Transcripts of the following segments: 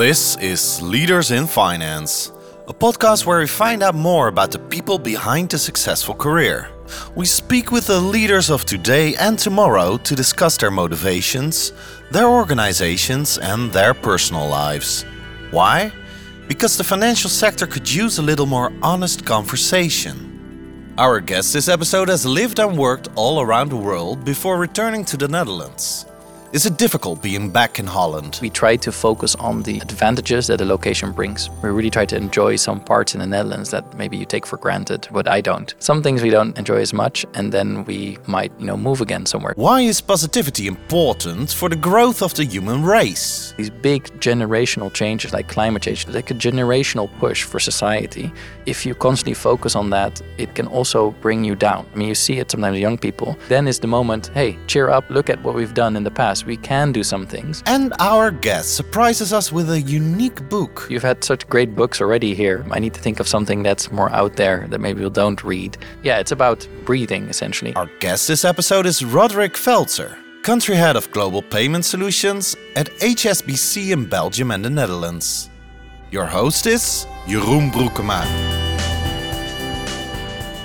This is Leaders in Finance, a podcast where we find out more about the people behind a successful career. We speak with the leaders of today and tomorrow to discuss their motivations, their organizations, and their personal lives. Why? Because the financial sector could use a little more honest conversation. Our guest this episode has lived and worked all around the world before returning to the Netherlands. Is it difficult being back in Holland? We try to focus on the advantages that a location brings. We really try to enjoy some parts in the Netherlands that maybe you take for granted, but I don't. Some things we don't enjoy as much, and then we might, you know, move again somewhere. Why is positivity important for the growth of the human race? These big generational changes like climate change, like a generational push for society. If you constantly focus on that, it can also bring you down. I mean, you see it sometimes young people. Then is the moment, hey, cheer up, look at what we've done in the past we can do some things. And our guest surprises us with a unique book. You've had such great books already here. I need to think of something that's more out there that maybe we don't read. Yeah, it's about breathing, essentially. Our guest this episode is Roderick Feltzer, country head of global payment solutions at HSBC in Belgium and the Netherlands. Your host is Jeroen Broekema.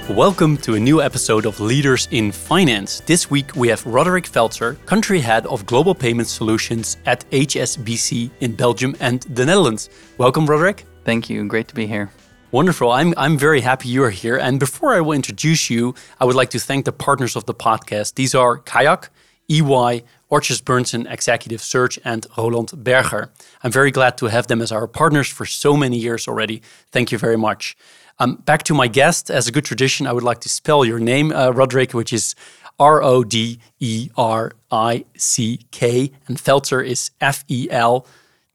Welcome to a new episode of Leaders in Finance. This week we have Roderick Feltzer, country head of global payment solutions at HSBC in Belgium and the Netherlands. Welcome, Roderick. Thank you. Great to be here. Wonderful. I'm, I'm very happy you are here. And before I will introduce you, I would like to thank the partners of the podcast. These are Kayak, EY, Odgers Berndtson Executive Search, and Roland Berger. I'm very glad to have them as our partners for so many years already. Thank you very much. Um, back to my guest. As a good tradition, I would like to spell your name, uh, Roderick, which is R O D E R I C K, and Feltzer is F E L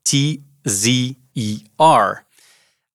T Z E R.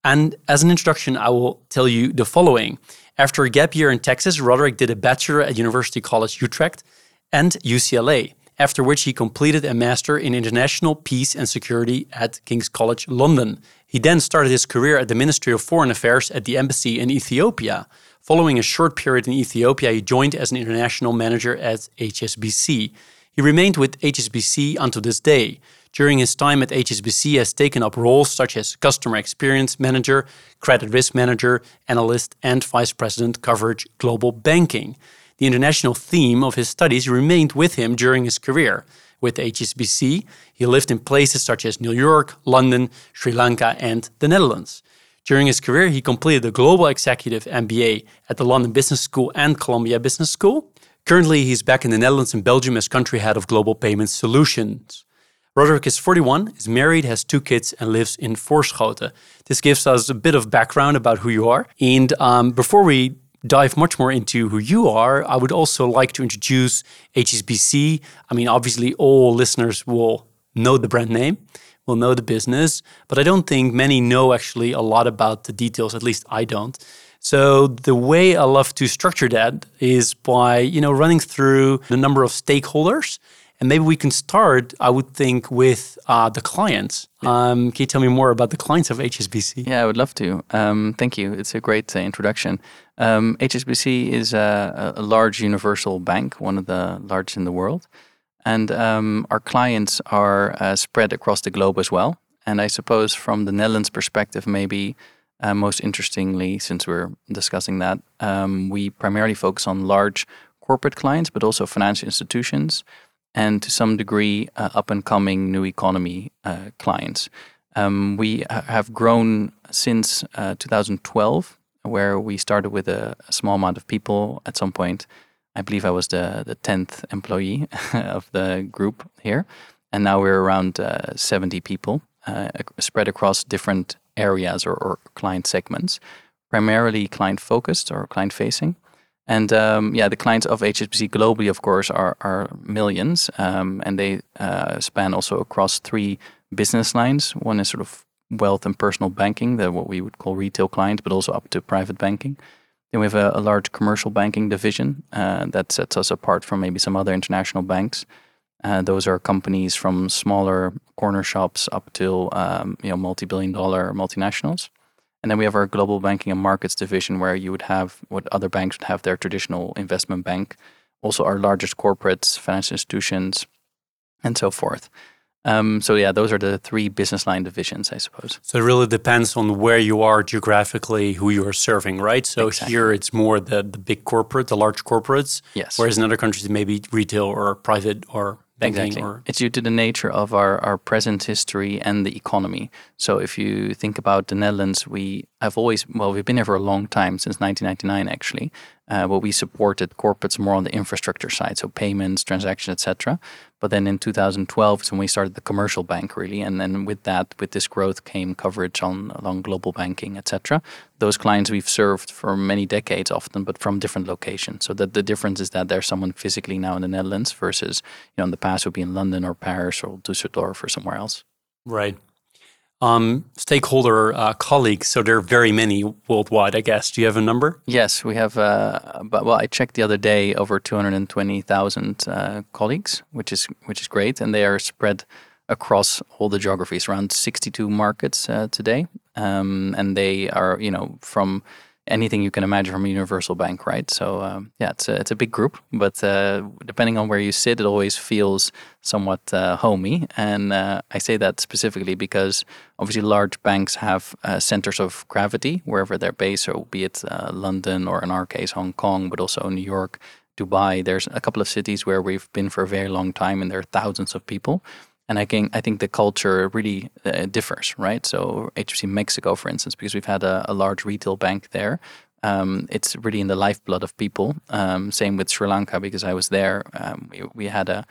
And as an introduction, I will tell you the following. After a gap year in Texas, Roderick did a bachelor at University College Utrecht and UCLA, after which he completed a master in international peace and security at King's College London. He then started his career at the Ministry of Foreign Affairs at the embassy in Ethiopia. Following a short period in Ethiopia, he joined as an international manager at HSBC. He remained with HSBC until this day. During his time at HSBC, he has taken up roles such as customer experience manager, credit risk manager, analyst, and vice president coverage global banking. The international theme of his studies remained with him during his career with HSBC. He lived in places such as New York, London, Sri Lanka, and the Netherlands. During his career, he completed a global executive MBA at the London Business School and Columbia Business School. Currently, he's back in the Netherlands and Belgium as country head of global payment solutions. Roderick is 41, is married, has two kids, and lives in Voorschoten. This gives us a bit of background about who you are. And um, before we dive much more into who you are, I would also like to introduce HSBC. I mean, obviously, all listeners will know the brand name, will know the business, but I don't think many know actually a lot about the details. At least I don't. So the way I love to structure that is by you know running through the number of stakeholders and maybe we can start, I would think, with uh, the clients. Um, can you tell me more about the clients of HSBC? Yeah, I would love to. Um, thank you. It's a great uh, introduction. Um, HSBC is a, a, large universal bank, one of the largest in the world. And um, our clients are uh, spread across the globe as well. And I suppose from the Netherlands perspective, maybe uh, most interestingly, since we're discussing that, um, we primarily focus on large corporate clients, but also financial institutions and to some degree uh, up and coming new economy uh, clients. Um, we ha- have grown since uh, 2012, where we started with a, a, small amount of people. At some point, I believe I was the, the 10th employee of the group here. And now we're around uh, 70 people uh, spread across different areas or, or client segments, primarily client focused or client facing. And um, yeah, the clients of HSBC globally, of course, are, are millions, um, and they uh, span also across three business lines. One is sort of wealth and personal banking, the what we would call retail clients, but also up to private banking. Then we have a, a large commercial banking division uh, that sets us apart from maybe some other international banks. Uh, those are companies from smaller corner shops up to um, you know multi-billion-dollar multinationals. And then we have our global banking and markets division, where you would have what other banks would have their traditional investment bank, also our largest corporates, financial institutions, and so forth. Um, so yeah, those are the three business line divisions, I suppose. So it really depends on where you are geographically, who you are serving, right? So Exactly. here it's more the the big corporate, the large corporates. Yes. Whereas in other countries, maybe retail or private or banking Exactly. or It's due to the nature of our, our present history and the economy. So if you think about the Netherlands, we have always, well, we've been here for a long time, since 1999 actually, uh, we supported corporates more on the infrastructure side, so payments, transactions, etc. But then in 2012 is when we started the commercial bank really, and then with that, with this growth came coverage on along global banking, etc. Those clients we've served for many decades, often, but from different locations. So that the difference is that there's someone physically now in the Netherlands versus you know in the past would be in London or Paris or Düsseldorf or somewhere else. right. Um, stakeholder uh, colleagues. So there are very many worldwide, I guess. Do you have a number? Yes, we have. Uh, but well, I checked the other day over 220,000 uh, colleagues, which is which is great, and they are spread across all the geographies, around 62 markets uh, today, um, and they are you know from anything you can imagine from a universal bank, right? So um, yeah, it's a it's a big group, but uh, depending on where you sit, it always feels somewhat uh, homey, and uh, I say that specifically because obviously large banks have uh, centers of gravity wherever they're based, so be it uh, London or in our case Hong Kong, but also New York, Dubai. There's a couple of cities where we've been for a very long time, and there are thousands of people. And I think I think the culture really uh, differs, right? So HSBC Mexico, for instance, because we've had a, a large retail bank there, um, it's really in the lifeblood of people. Um, same with Sri Lanka, because I was there. Um, we, we had a,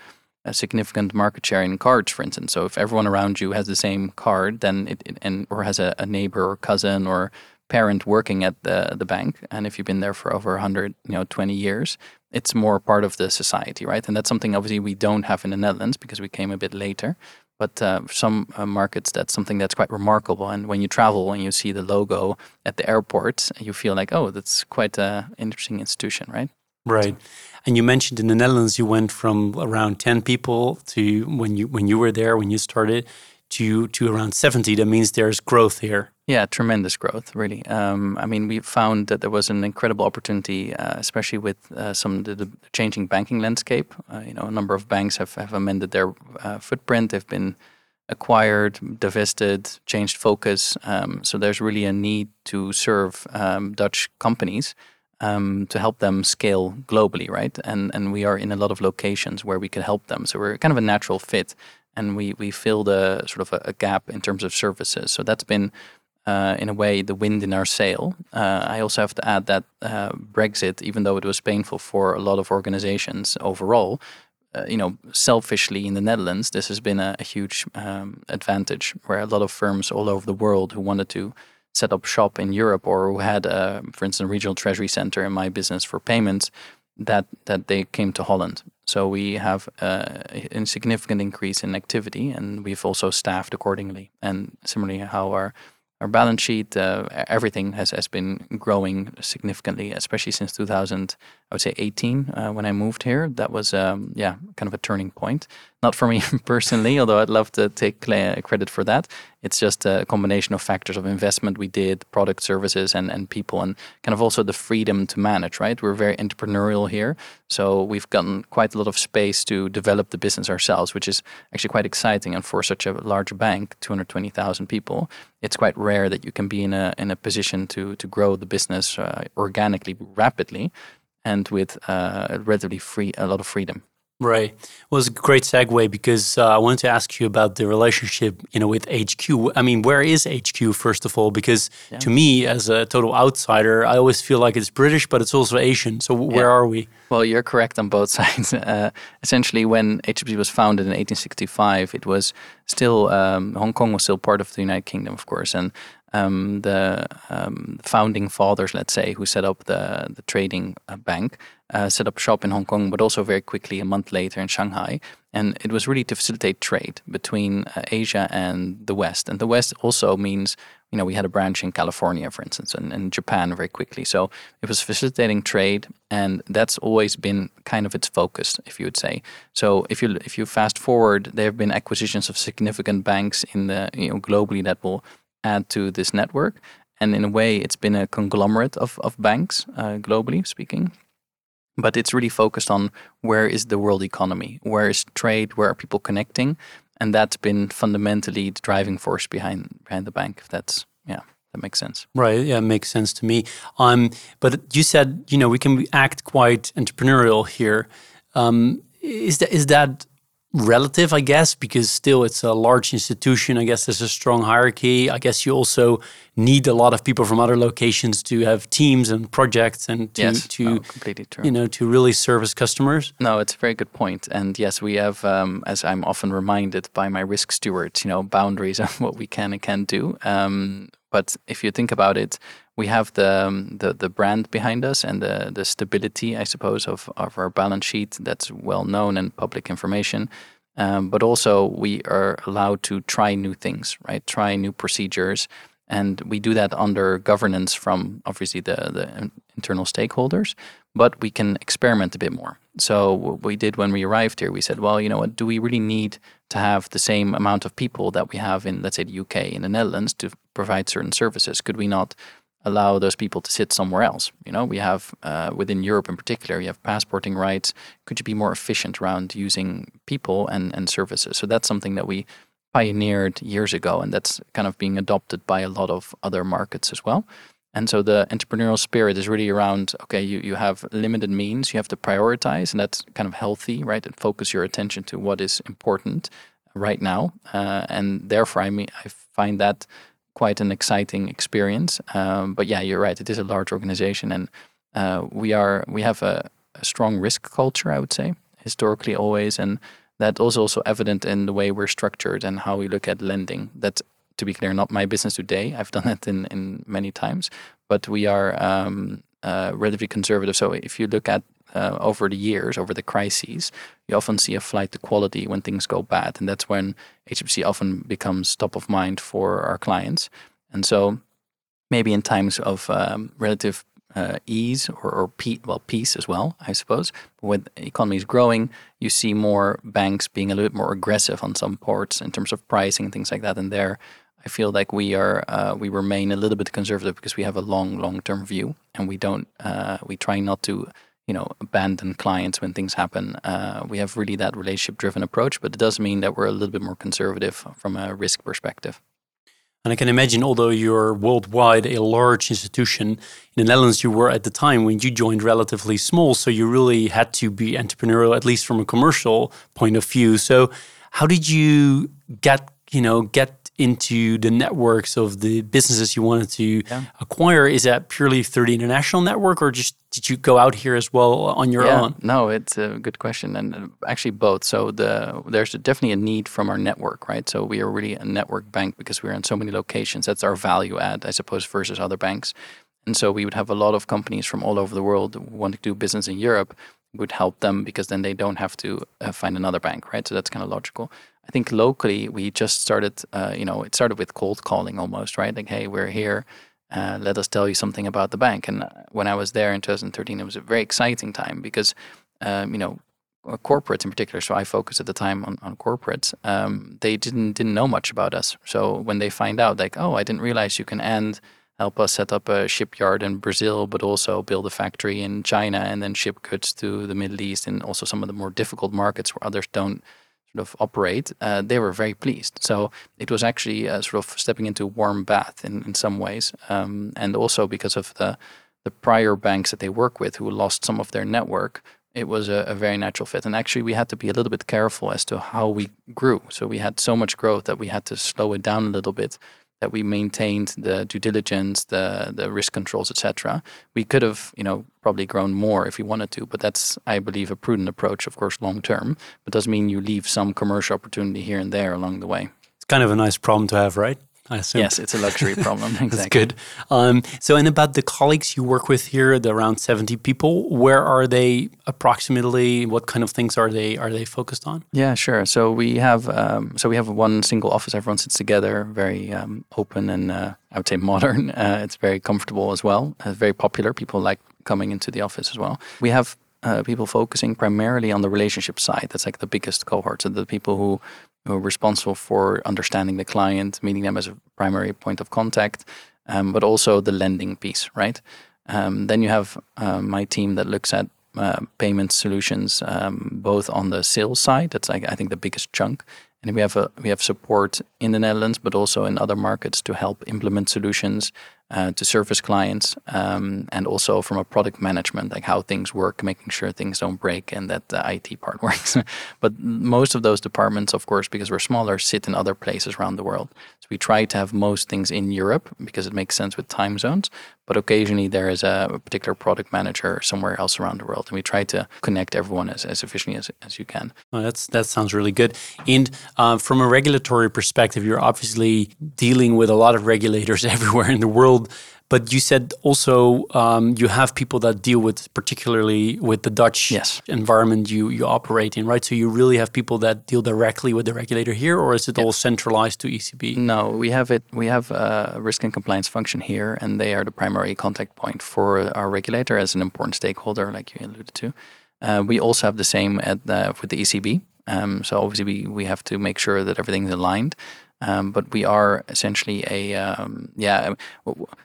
a significant market share in cards, for instance. So if everyone around you has the same card, then it, it and or has a, a neighbor or cousin or parent working at the the bank, and if you've been there for over 100, you know, 20 years, it's more part of the society, right? And that's something obviously we don't have in the Netherlands because we came a bit later. But uh, some uh, markets, that's something that's quite remarkable. And when you travel and you see the logo at the airport, you feel like, oh, that's quite an interesting institution, right? Right. And you mentioned in the Netherlands you went from around 10 people to when you when you were there when you started to to around 70 that means there's growth here. Yeah, tremendous growth, really. Um, I mean, we found that there was an incredible opportunity, uh, especially with uh, some the, the changing banking landscape. Uh, you know, a number of banks have, have amended their uh, footprint. They've been acquired, divested, changed focus. Um, so there's really a need to serve um, Dutch companies um, to help them scale globally, right? And and we are in a lot of locations where we can help them. So we're kind of a natural fit, and we we filled a sort of a, a gap in terms of services. So that's been. Uh, in a way, the wind in our sail. Uh, I also have to add that uh, Brexit, even though it was painful for a lot of organizations overall, uh, you know, selfishly in the Netherlands, this has been a, a huge um, advantage where a lot of firms all over the world who wanted to set up shop in Europe or who had, uh, for instance, a regional treasury center in my business for payments, that that they came to Holland. So we have uh, a significant increase in activity, and we've also staffed accordingly. And similarly, how our our balance sheet, uh, everything has, has been growing significantly, especially since 2000, I would say 18, uh, when I moved here. That was, um, yeah, kind of a turning point. Not for me personally, although I'd love to take credit for that. It's just a combination of factors of investment we did, product services, and, and people, and kind of also the freedom to manage, right? We're very entrepreneurial here. So we've gotten quite a lot of space to develop the business ourselves, which is actually quite exciting. And for such a large bank, 220,000 people, it's quite rare that you can be in a, in a position to, to grow the business uh, organically, rapidly, and with uh, relatively free, a lot of freedom. Right. Well, it's a great segue because uh, I wanted to ask you about the relationship, you know, with HQ. I mean, where is HQ first of all? Because Yeah. to me, as a total outsider, I always feel like it's British, but it's also Asian. So where Yeah. are we? Well, you're correct on both sides. Uh, essentially, when HSBC was founded in 1865, it was still um, Hong Kong was still part of the United Kingdom, of course, and um, the um, founding fathers, let's say, who set up the the trading uh, bank, uh, set up shop in Hong Kong, but also very quickly a month later in Shanghai. And it was really to facilitate trade between uh, Asia and the West. And the West also means, you know, we had a branch in California, for instance, and, and Japan very quickly. So it was facilitating trade, and that's always been kind of its focus, if you would say. So if you if you fast forward, there have been acquisitions of significant banks in the you know globally that will add to this network. And in a way, it's been a conglomerate of, of banks, uh, globally speaking. But it's really focused on where is the world economy, where is trade, where are people connecting, and that's been fundamentally the driving force behind behind the bank. If that's yeah, that makes sense. Right. Yeah, makes sense to me. Um, but you said you know we can act quite entrepreneurial here. Um, is that is that relative, I guess, because still it's a large institution. I guess there's a strong hierarchy. I guess you also need a lot of people from other locations to have teams and projects and to, yes, to true. you know to really service customers. No, it's a very good point. And yes, we have, um, as I'm often reminded by my risk stewards, you know, boundaries on what we can and can't do. Um, but if you think about it, we have the, um, the the brand behind us and the the stability, I suppose, of, of our balance sheet that's well known and public information. Um, but also we are allowed to try new things, right? Try new procedures, and we do that under governance from obviously the the internal stakeholders. But we can experiment a bit more. So what we did when we arrived here, we said, well, you know what? Do we really need to have the same amount of people that we have in, let's say, the UK in the Netherlands to provide certain services? Could we not allow those people to sit somewhere else. You know, we have uh, within Europe in particular, you have passporting rights. Could you be more efficient around using people and, and services? So that's something that we pioneered years ago, and that's kind of being adopted by a lot of other markets as well. And so the entrepreneurial spirit is really around okay, you, you have limited means, you have to prioritize, and that's kind of healthy, right? And focus your attention to what is important right now. Uh, and therefore, I mean, I find that quite an exciting experience. Um, but yeah, you're right. It is a large organization, and uh, we are we have a, a, strong risk culture. I would say historically always, and that is also evident in the way we're structured and how we look at lending. That's to be clear, not my business today. I've done that in in many times, but we are um, uh, relatively conservative. So if you look at uh, over the years, over the crises, you often see a flight to quality when things go bad, and that's when HSBC often becomes top of mind for our clients. And so, maybe in times of um, relative uh, ease or, or pe- well peace as well, I suppose. When the economy is growing, you see more banks being a little bit more aggressive on some ports in terms of pricing and things like that. And there, I feel like we are uh, we remain a little bit conservative because we have a long long term view, and we don't uh, we try not to you know abandon clients when things happen. Uh, we have really that relationship driven approach, but it does mean that we're a little bit more conservative from a risk perspective. And I can imagine, although you're worldwide a large institution, in the Netherlands you were at the time when you joined relatively small, so you really had to be entrepreneurial, at least from a commercial point of view. So, how did you get you know get into the networks of the businesses you wanted to yeah. acquire? Is that purely through the international network, or just did you go out here as well on your yeah, own? No, it's a good question, and uh, actually both. So the there's definitely a need from our network, right? So we are really a network bank because we're in so many locations. That's our value add, I suppose, versus other banks. And so we would have a lot of companies from all over the world who want to do business in Europe. Would help them because then they don't have to uh, find another bank, right? So that's kind of logical. I think locally we just started, uh, you know, it started with cold calling almost, right? Like, hey, we're here. Uh, let us tell you something about the bank. And uh, when I was there in 2013, it was a very exciting time because, um, you know, uh, corporates in particular. So I focused at the time on, on corporates. Um, they didn't didn't know much about us. So when they find out, like, oh, I didn't realize you can and help us set up a shipyard in Brazil, but also build a factory in China and then ship goods to the Middle East and also some of the more difficult markets where others don't sort of operate, uh, they were very pleased. So it was actually uh, sort of stepping into a warm bath in, in some ways. Um, and also because of the, the prior banks that they work with who lost some of their network, it was a, a, very natural fit. And actually, we had to be a little bit careful as to how we grew. So we had so much growth that we had to slow it down a little bit that we maintained the due diligence, the the risk controls, etc. We could have, you know, probably grown more if we wanted to, but that's, I believe, a prudent approach, of course, long term. But does mean you leave some commercial opportunity here and there along the way. It's kind of a nice problem to have, right? I assume. Yes, it's a luxury problem. exactly. That's good. Um, so, and about the colleagues you work with here, the around seventy people, where are they approximately? What kind of things are they are they focused on? Yeah, sure. So we have um, so we have one single office. Everyone sits together, very um, open and uh, I would say modern. Uh, it's very comfortable as well. Uh, very popular. People like coming into the office as well. We have uh, people focusing primarily on the relationship side. That's like the biggest cohort. So the people who responsible for understanding the client, meeting them as a primary point of contact, um, but also the lending piece, right? Um, then you have uh, my team that looks at uh, payment solutions, um, both on the sales side, that's like I think the biggest chunk, and we have a we have support in the Netherlands, but also in other markets to help implement solutions uh, to service clients, um, and also from a product management, like how things work, making sure things don't break and that the IT part works. but most of those departments, of course, because we're smaller, sit in other places around the world. So we try to have most things in Europe because it makes sense with time zones. But occasionally there is a particular product manager somewhere else around the world, and we try to connect everyone as, as efficiently as, as you can. Oh, that's that sounds really good. And uh, from a regulatory perspective, you're obviously dealing with a lot of regulators everywhere in the world. But you said also um, you have people that deal with, particularly with the Dutch yes. environment you you operate in, right? So you really have people that deal directly with the regulator here, or is it yeah. all centralized to ECB? No, we have it. We have a risk and compliance function here, and they are the primary contact point for our regulator as an important stakeholder, like you alluded to. Uh, we also have the same at the, with the ECB. Um, so obviously we, we have to make sure that everything's aligned. Um, but we are essentially a um, yeah.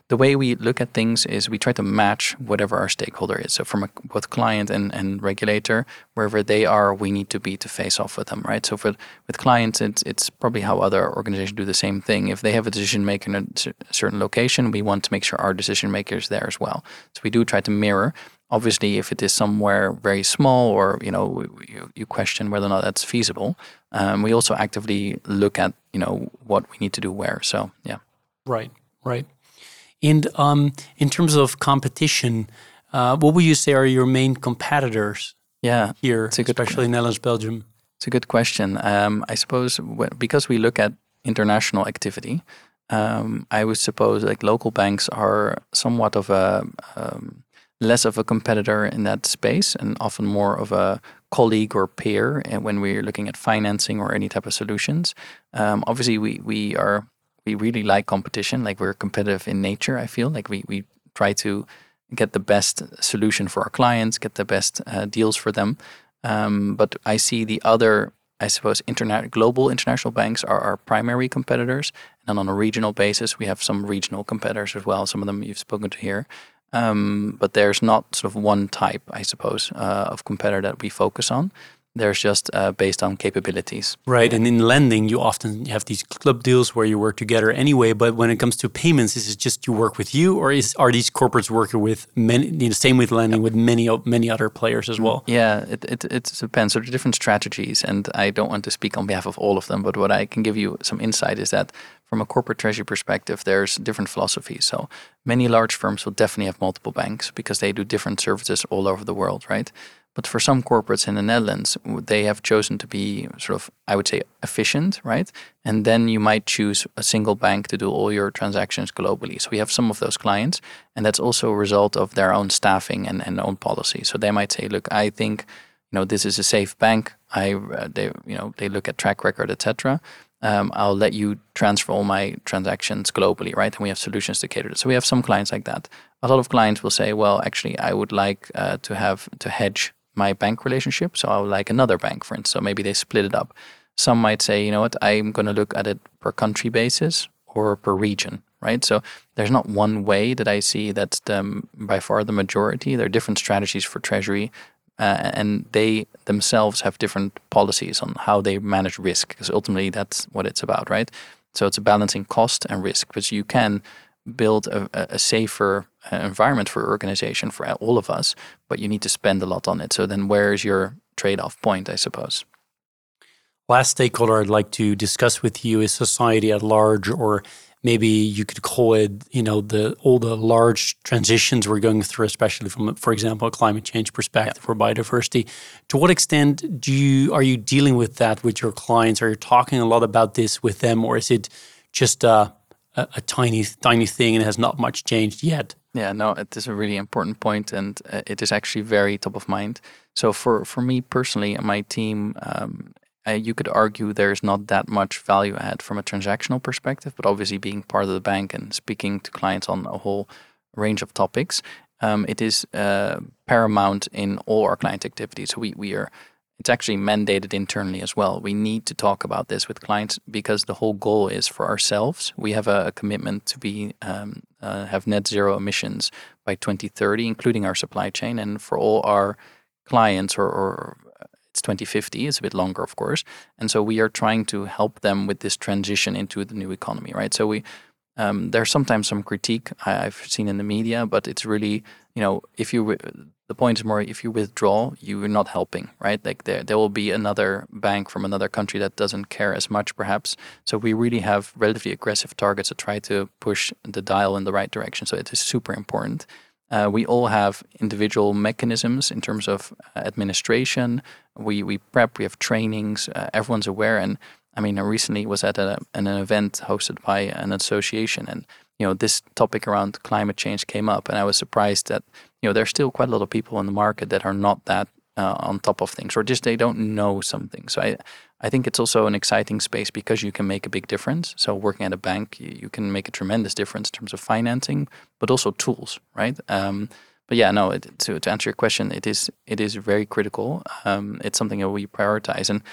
The way we look at things is we try to match whatever our stakeholder is. So from a, both client and, and regulator, wherever they are, we need to be to face off with them, right? So for with clients, it's it's probably how other organizations do the same thing. If they have a decision maker in a certain location, we want to make sure our decision maker is there as well. So we do try to mirror Obviously, if it is somewhere very small or you know you, you question whether or not that's feasible, um, we also actively look at you know what we need to do where. So yeah, right, right. And um, in terms of competition, uh, what would you say are your main competitors? Yeah, here, especially in Netherlands, Belgium. It's a good question. Um, I suppose because we look at international activity, um, I would suppose like local banks are somewhat of a um, less of a competitor in that space and often more of a colleague or peer eh, when we're looking at financing or any type of solutions. Um, obviously, we we are we really like competition. Like we're competitive in nature. I feel like we we try to get the best solution for our clients, get the best uh, deals for them. Um, but I see the other, I suppose, internet global international banks are our primary competitors, and on a regional basis, we have some regional competitors as well. Some of them you've spoken to here. Um, but there's not sort of one type, I suppose, uh, of competitor that we focus on. There's just uh, based on capabilities. Right. And in lending, you often have these club deals where you work together anyway. But when it comes to payments, is it just you work with you, or is are these corporates working with many? You know, same with lending with many many other players as well. Yeah, it, it it depends. So the different strategies, and I don't want to speak on behalf of all of them. But what I can give you some insight is that from a corporate treasury perspective, there's different philosophies. So many large firms will definitely have multiple banks because they do different services all over the world, right? But for some corporates in the Netherlands, they have chosen to be sort of, I would say, efficient, right? And then you might choose a single bank to do all your transactions globally. So we have some of those clients, and that's also a result of their own staffing and, and own policy. So they might say, look, I think, you know, this is a safe bank. I, uh, they, you know, they look at track record, etc um, I'll let you transfer all my transactions globally, right? And we have solutions to cater to. So we have some clients like that. A lot of clients will say, well, actually, I would like uh, to have to hedge my bank relationship. So I would like another bank, for instance. So maybe they split it up. Some might say, you know what, I'm going to look at it per country basis or per region, right? So there's not one way that I see that's the, by far the majority. There are different strategies for treasury uh, and they themselves have different policies on how they manage risk because ultimately that's what it's about right? So it's a balancing cost and risk because you can build a, a safer uh, environment for organization for all of us but you need to spend a lot on it. So then where's your trade-off point i suppose? Last stakeholder i'd like to discuss with you is society at large or maybe you could call it, you know, the all the large transitions we're going through, especially from, for example, a climate change perspective yeah. or biodiversity. To what extent do you are you dealing with that with your clients? Are you talking a lot about this with them, or is it just a, a, a tiny tiny thing and has not much changed yet? Yeah, no, it is a really important point, and uh, it is actually very top of mind. So for for me personally and my team, um, uh, you could argue there's not that much value add from a transactional perspective, but obviously being part of the bank and speaking to clients on a whole range of topics, um, it is uh, paramount in all our client activities. So we, we are it's actually mandated internally as well. We need to talk about this with clients because the whole goal is for ourselves. We have a, commitment to be um, uh, have net zero emissions by 2030, including our supply chain, and for all our clients or, or it's 2050. It's a bit longer, of course. And so we are trying to help them with this transition into the new economy, right? So we um, there's sometimes some critique I've seen in the media, but it's really, you know, if you the point is more if you withdraw, you're not helping, right? Like there there will be another bank from another country that doesn't care as much, perhaps. So we really have relatively aggressive targets to try to push the dial in the right direction. So it is super important. Uh, we all have individual mechanisms in terms of uh, administration. We we prep. We have trainings. Uh, everyone's aware, and I mean, I recently was at a, an event hosted by an association, and you know, this topic around climate change came up, and I was surprised that you know there's still quite a lot of people in the market that are not that uh, on top of things, or just they don't know something. So I, I think it's also an exciting space because you can make a big difference. So working at a bank, you, you can make a tremendous difference in terms of financing, but also tools, right? Um, but yeah, no. It, to to answer your question, it is it is very critical. Um, it's something that we prioritize, and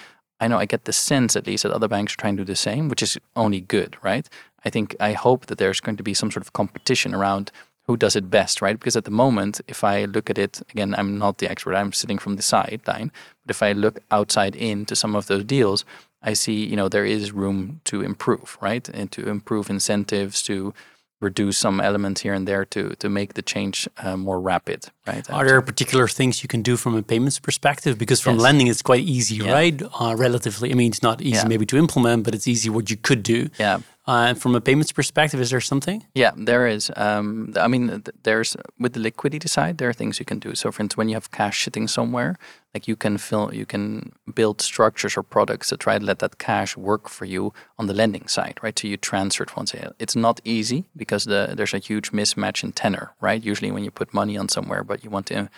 I know I get the sense, at least, that other banks are trying to do the same, which is only good, right? I think I hope that there's going to be some sort of competition around who does it best, right? Because at the moment, if I look at it again, I'm not the expert. I'm sitting from the sideline, but if I look outside into some of those deals, I see, you know, there is room to improve, right? And to improve incentives, to reduce some elements here and there to to make the change uh, more rapid right are there particular things you can do from a payments perspective because from yes. lending it's quite easy yeah. right uh, relatively i mean it's not easy yeah. maybe to implement but it's easy what you could do yeah uh, from a payments perspective, is there something? Yeah, there is. Um, I mean, there's with the liquidity side, there are things you can do. So, for instance, when you have cash sitting somewhere, like you can fill, you can build structures or products to try to let that cash work for you on the lending side, right? So you transfer it once. It's not easy because the, there's a huge mismatch in tenor, right? Usually, when you put money on somewhere, but you want to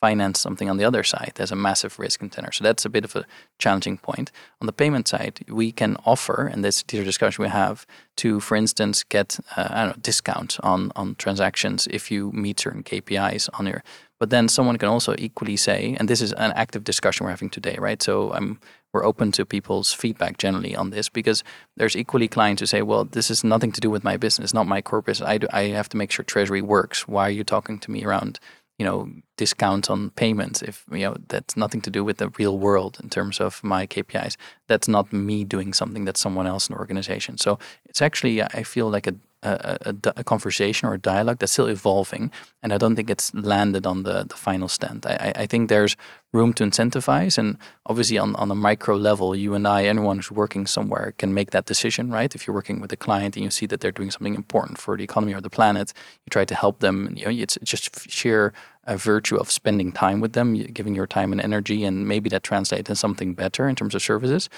finance something on the other side, there's a massive risk in tenor. So that's a bit of a challenging point. On the payment side, we can offer, and this is a discussion we have, to, for instance, get uh, I don't know discount on on transactions if you meet certain KPIs on your. But then someone can also equally say, and this is an active discussion we're having today, right? So I'm we're open to people's feedback generally on this because there's equally clients who say, well, this is nothing to do with my business, not my business. I, do, I have to make sure Treasury works. Why are you talking to me around you know discounts on payments if you know that's nothing to do with the real world in terms of my KPIs that's not me doing something that's someone else in the organization. So it's actually I feel like a a, a, a conversation or a dialogue that's still evolving and I don't think it's landed on the, the final stand I, I think there's room to incentivize and obviously on, on a micro level you and I anyone who's working somewhere can make that decision right if you're working with a client and you see that they're doing something important for the economy or the planet you try to help them you know it's, just sheer a virtue of spending time with them, giving your time and energy, and maybe that translates into something better in terms of services.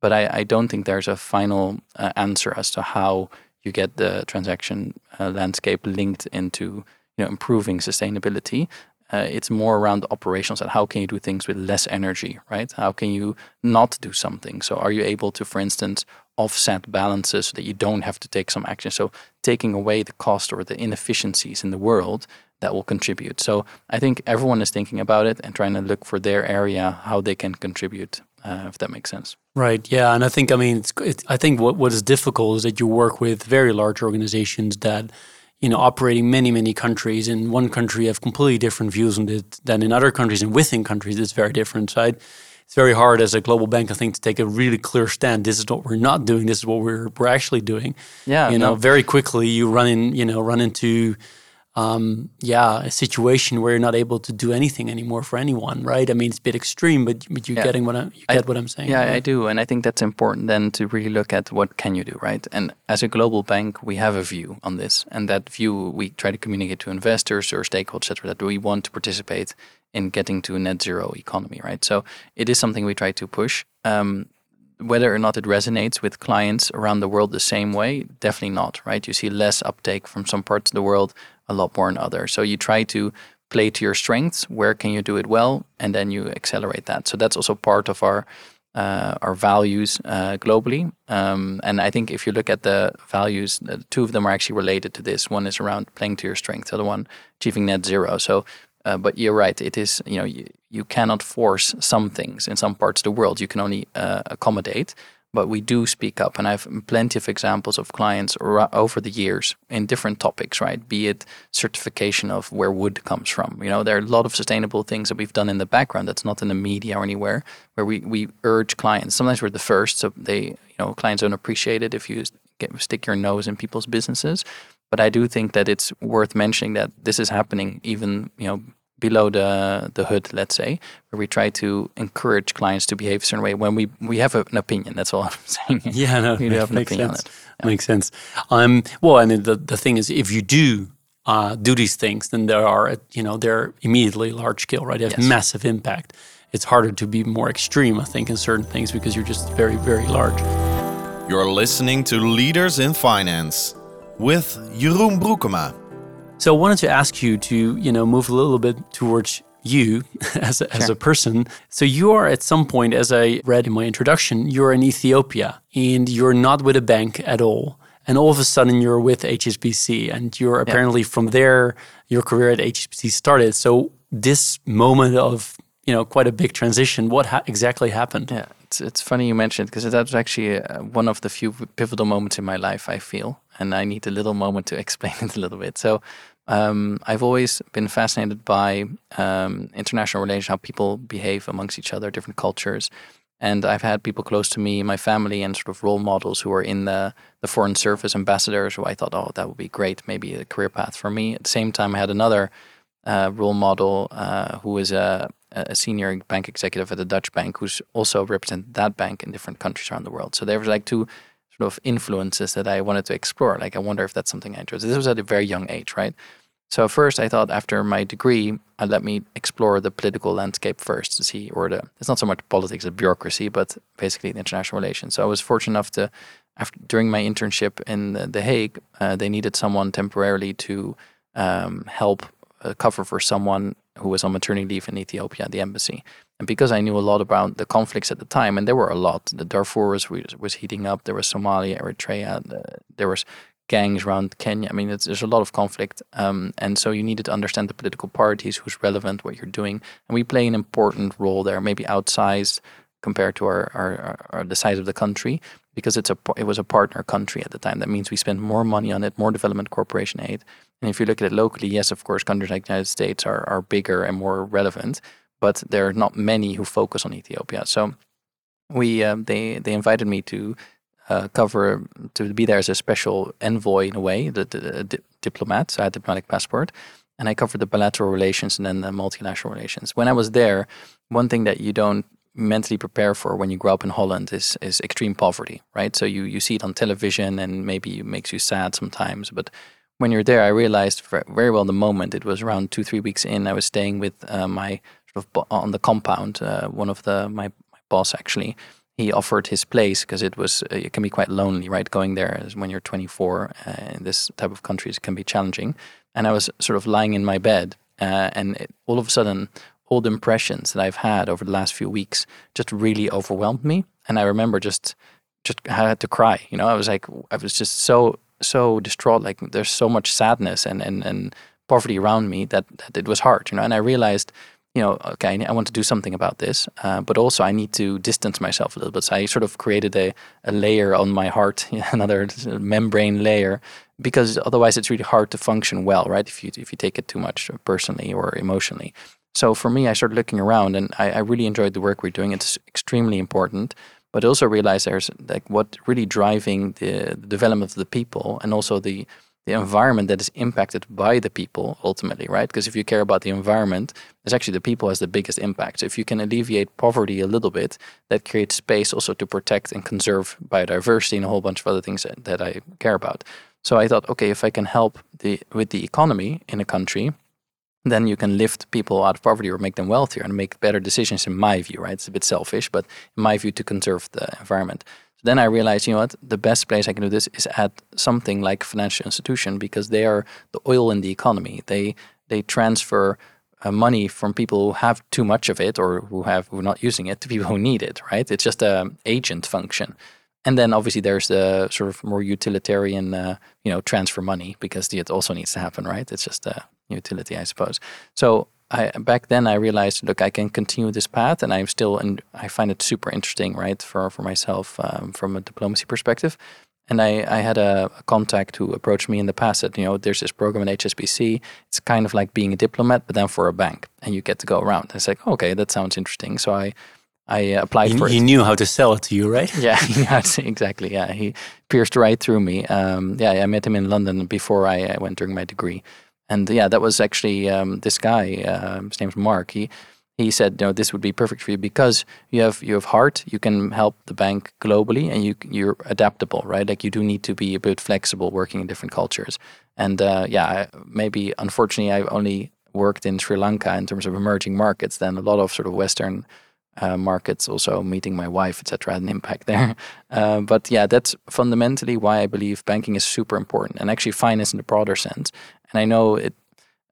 But I, I don't think there's a final uh, answer as to how you get the transaction uh, landscape linked into you know improving sustainability. Uh, it's more around the operations and how can you do things with less energy, right? How can you not do something? So are you able to, for instance, offset balances so that you don't have to take some action? So taking away the cost or the inefficiencies in the world that will contribute. So I think everyone is thinking about it and trying to look for their area how they can contribute, uh, if that makes sense. Right. Yeah, and I think I mean it's, it, I think what what is difficult is that you work with very large organizations that you know operating many many countries. In one country, have completely different views on it than in other countries, and within countries, it's very different. So I, it's very hard as a global bank, I think, to take a really clear stand. This is what we're not doing. This is what we're we're actually doing. Yeah. You know, no. very quickly you run in you know run into um, yeah, a situation where you're not able to do anything anymore for anyone, right? I mean, it's a bit extreme, but but you're yeah. getting what I'm, you get I, what I'm saying. Yeah, right? I do, and I think that's important then to really look at what can you do, right? And as a global bank, we have a view on this, and that view we try to communicate to investors or stakeholders, etc., that we want to participate in getting to a net zero economy, right? So it is something we try to push. Um, whether or not it resonates with clients around the world the same way, definitely not, right? You see less uptake from some parts of the world, a lot more in others. So you try to play to your strengths. Where can you do it well, and then you accelerate that. So that's also part of our uh, our values uh, globally. Um, and I think if you look at the values, uh, two of them are actually related to this. One is around playing to your strengths. The other one achieving net zero. So. Uh, but you're right. It is you know you, you cannot force some things in some parts of the world. You can only uh, accommodate. But we do speak up. And I have plenty of examples of clients over the years in different topics, right? Be it certification of where wood comes from. You know, there are a lot of sustainable things that we've done in the background that's not in the media or anywhere where we, we urge clients. Sometimes we're the first, so they, you know, clients don't appreciate it if you get, stick your nose in people's businesses. But I do think that it's worth mentioning that this is happening even, you know, below the the hood, let's say, where we try to encourage clients to behave a certain way when we we have an opinion. That's all I'm saying. Yeah, no, we do have an opinion sense. on it. Yeah. Makes sense. Um, well, and the the thing is, if you do uh, do these things, then there are you know they're immediately large scale, right? They have yes. massive impact. It's harder to be more extreme, I think, in certain things because you're just very very large. You're listening to Leaders in Finance with Jeroen Broekema. So I wanted to ask you to, you know, move a little bit towards you as a, sure. as a person. So you are at some point, as I read in my introduction, you're in Ethiopia and you're not with a bank at all. And all of a sudden you're with HSBC and you're apparently yeah. from there, your career at HSBC started. So this moment of, you know, quite a big transition, what ha- exactly happened? Yeah, it's, it's funny you mentioned because that was actually uh, one of the few pivotal moments in my life, I feel. And I need a little moment to explain it a little bit. So um, I've always been fascinated by um, international relations, how people behave amongst each other, different cultures. And I've had people close to me, my family, and sort of role models who are in the, the foreign service ambassadors who I thought, oh, that would be great, maybe a career path for me. At the same time, I had another uh, role model uh, who was a, a senior bank executive at a Dutch bank who's also represented that bank in different countries around the world. So there was like two sort of influences that I wanted to explore. Like, I wonder if that's something I enjoy. This was at a very young age, right? So first, I thought after my degree, uh, let me explore the political landscape first to see, or the it's not so much politics, it's bureaucracy, but basically international relations. So I was fortunate enough to, after during my internship in the, the Hague, uh, they needed someone temporarily to um, help uh, cover for someone who was on maternity leave in Ethiopia at the embassy. And because I knew a lot about the conflicts at the time, and there were a lot, the Darfur was, was heating up, there was Somalia, Eritrea, there was gangs around Kenya. I mean, there's a lot of conflict, um, and so you needed to understand the political parties, who's relevant, what you're doing, and we play an important role there, maybe outsized compared to our, our, our, the size of the country because it's a it was a partner country at the time. That means we spend more money on it, more development corporation aid. And if you look at it locally, yes, of course, countries like the United States are are bigger and more relevant, but there are not many who focus on Ethiopia. So we uh, they they invited me to uh, cover to be there as a special envoy in a way, the, the, the di- diplomat. So I had a diplomatic passport, and I covered the bilateral relations and then the multilateral relations. When I was there, one thing that you don't mentally prepare for when you grow up in Holland is is extreme poverty, right? So you you see it on television and maybe it makes you sad sometimes, but when you're there, I realized very well in the moment. It was around two three weeks in. I was staying with uh, my of on the compound. Uh, one of the my, my boss actually he offered his place because it was uh, it can be quite lonely, right? Going there when you're 24 uh, in this type of countries can be challenging. And I was sort of lying in my bed, uh, and it, all of a sudden, the impressions that I've had over the last few weeks just really overwhelmed me. And I remember just just I had to cry. You know, I was like I was just so so distraught. Like there's so much sadness and and and poverty around me that, that it was hard. You know, and I realized you know, okay, I want to do something about this, uh, but also I need to distance myself a little bit. So I sort of created a, a layer on my heart, another membrane layer, because otherwise it's really hard to function well, right? If you if you take it too much personally or emotionally. So for me, I started looking around, and I, I really enjoyed the work we're doing. It's extremely important, but also realize there's like what really driving the, the development of the people, and also the the environment that is impacted by the people ultimately, right? Because if you care about the environment, it's actually the people has the biggest impact. So if you can alleviate poverty a little bit, that creates space also to protect and conserve biodiversity and a whole bunch of other things that, that I care about. So I thought, okay, if I can help the with the economy in a country, then you can lift people out of poverty or make them wealthier and make better decisions in my view, right? It's a bit selfish, but in my view to conserve the environment. Then I realized, you know what, the best place I can do this is at something like financial institution because they are the oil in the economy. They they transfer uh, money from people who have too much of it or who have who are not using it to people who need it. Right? It's just a agent function. And then obviously there's the sort of more utilitarian, uh, you know, transfer money because it also needs to happen, right? It's just a utility, I suppose. So I back then I realized, look, I can continue this path, and I'm still, and I find it super interesting, right, for for myself um, from a diplomacy perspective. And I, I had a, a, contact who approached me in the past that, you know, there's this program at HSBC. It's kind of like being a diplomat, but then for a bank, and you get to go around. I was like, okay, that sounds interesting. So I I applied he, for it. He knew how to sell it to you, right? yeah, exactly. Yeah, he pierced right through me. Um, yeah, I met him in London before I, I, went during my degree, and yeah, that was actually um, this guy. Uh, his name's Mark. He he said, know, this would be perfect for you because you have you have heart. You can help the bank globally, and you you're adaptable, right? Like you do need to be a bit flexible, working in different cultures. And uh, yeah, maybe unfortunately, I've only worked in Sri Lanka in terms of emerging markets. Then a lot of sort of Western uh, markets, also meeting my wife, etc., had an impact there. Uh, but yeah, that's fundamentally why I believe banking is super important, and actually finance in the broader sense. And I know it.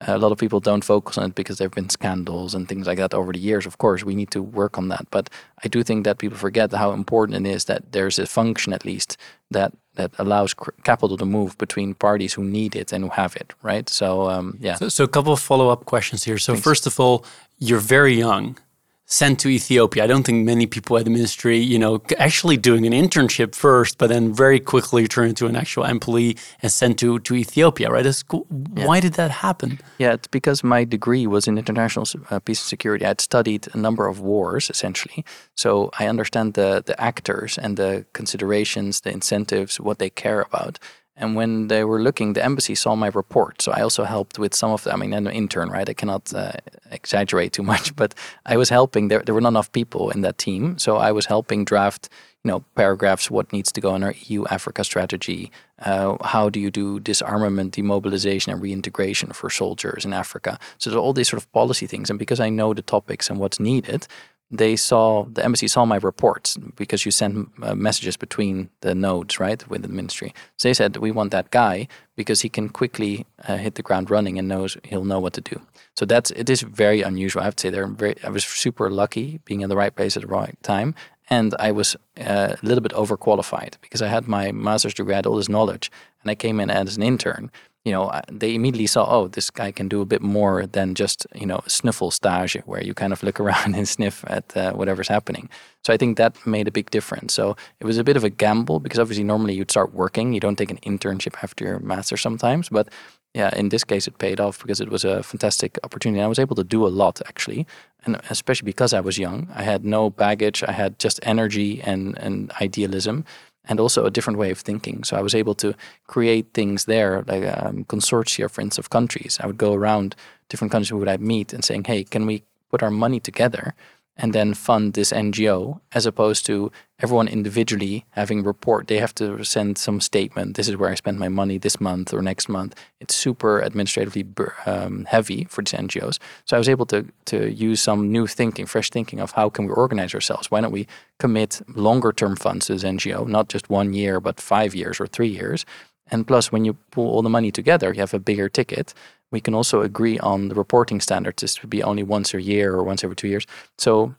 A lot of people don't focus on it because there have been scandals and things like that over the years. Of course, we need to work on that. But I do think that people forget how important it is that there's a function, at least, that that allows capital to move between parties who need it and who have it, right? So, um, yeah. So, so, a couple of follow up questions here. So, Thanks. first of all, you're very young sent to Ethiopia. I don't think many people at the ministry, you know, actually doing an internship first, but then very quickly turn into an actual employee and sent to, to Ethiopia, right? Yeah. Why did that happen? Yeah, it's because my degree was in international uh, peace and security. I'd studied a number of wars, essentially. So I understand the, the actors and the considerations, the incentives, what they care about. And when they were looking, the embassy saw my report. So I also helped with some of the, I mean, I'm an intern, right? I cannot uh, exaggerate too much, but I was helping. There, there were not enough people in that team. So I was helping draft, you know, paragraphs, what needs to go in our EU Africa strategy. Uh, how do you do disarmament, demobilization, and reintegration for soldiers in Africa? So there's all these sort of policy things. And because I know the topics and what's needed, they saw the embassy saw my reports because you send uh, messages between the nodes, right, with the ministry. So they said we want that guy because he can quickly uh, hit the ground running and knows he'll know what to do. So that's it is very unusual. I have to say, they're very. I was super lucky being in the right place at the right time, and I was uh, a little bit overqualified because I had my master's degree, I had all this knowledge, and I came in as an intern you know, they immediately saw, oh, this guy can do a bit more than just, you know, snuffelstage where you kind of look around and sniff at uh, whatever's happening. So I think that made a big difference. So it was a bit of a gamble because obviously normally you'd start working. You don't take an internship after your master sometimes. But yeah, in this case, it paid off because it was a fantastic opportunity. I was able to do a lot actually. And especially because I was young, I had no baggage. I had just energy and, and idealism and also a different way of thinking. So I was able to create things there, like um, consortia, for instance, of countries. I would go around different countries who would I meet and saying, "Hey, can we put our money together and then fund this NGO as opposed to everyone individually having report. They have to send some statement. This is where I spent my money this month or next month. It's super administratively um, heavy for these NGOs. So I was able to to use some new thinking, fresh thinking of how can we organize ourselves. Why don't we commit longer term funds to this NGO, not just one year, but five years or three years. And plus, when you pull all the money together, you have a bigger ticket we can also agree on the reporting standards. This would be only once a year or once every two years. So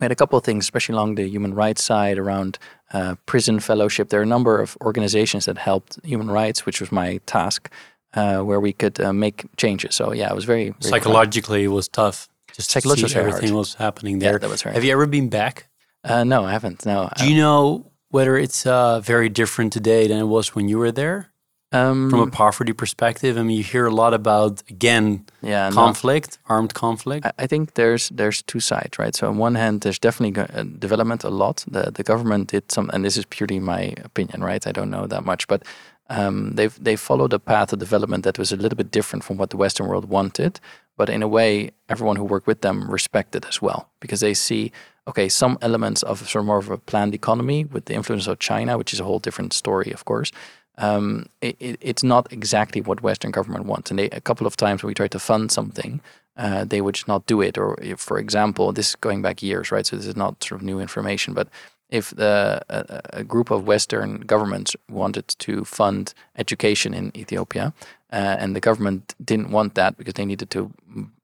we had a couple of things, especially along the human rights side, around uh, prison fellowship. There are a number of organizations that helped human rights, which was my task, uh, where we could uh, make changes. So yeah, it was very, very psychologically it was tough. Just psychologically, everything hard. was happening there. Yeah, that was right. Have you ever been back? Uh, no, I haven't. No. Do you know whether it's uh, very different today than it was when you were there? Um, From a poverty perspective, I mean, you hear a lot about again, yeah, conflict, no. armed conflict. I, I, think there's there's two sides, right? So on one hand, there's definitely uh, development a lot. The the government did some, and this is purely my opinion, right? I don't know that much, but um, they've they followed a path of development that was a little bit different from what the Western world wanted. But in a way, everyone who worked with them respected as well because they see okay some elements of sort of more of a planned economy with the influence of China, which is a whole different story, of course um, it, it's not exactly what Western government wants. And they, a couple of times when we tried to fund something, uh, they would just not do it. Or, if, for example, this is going back years, right? So this is not sort of new information, but if the, a, a, group of Western governments wanted to fund education in Ethiopia, uh, and the government didn't want that because they needed to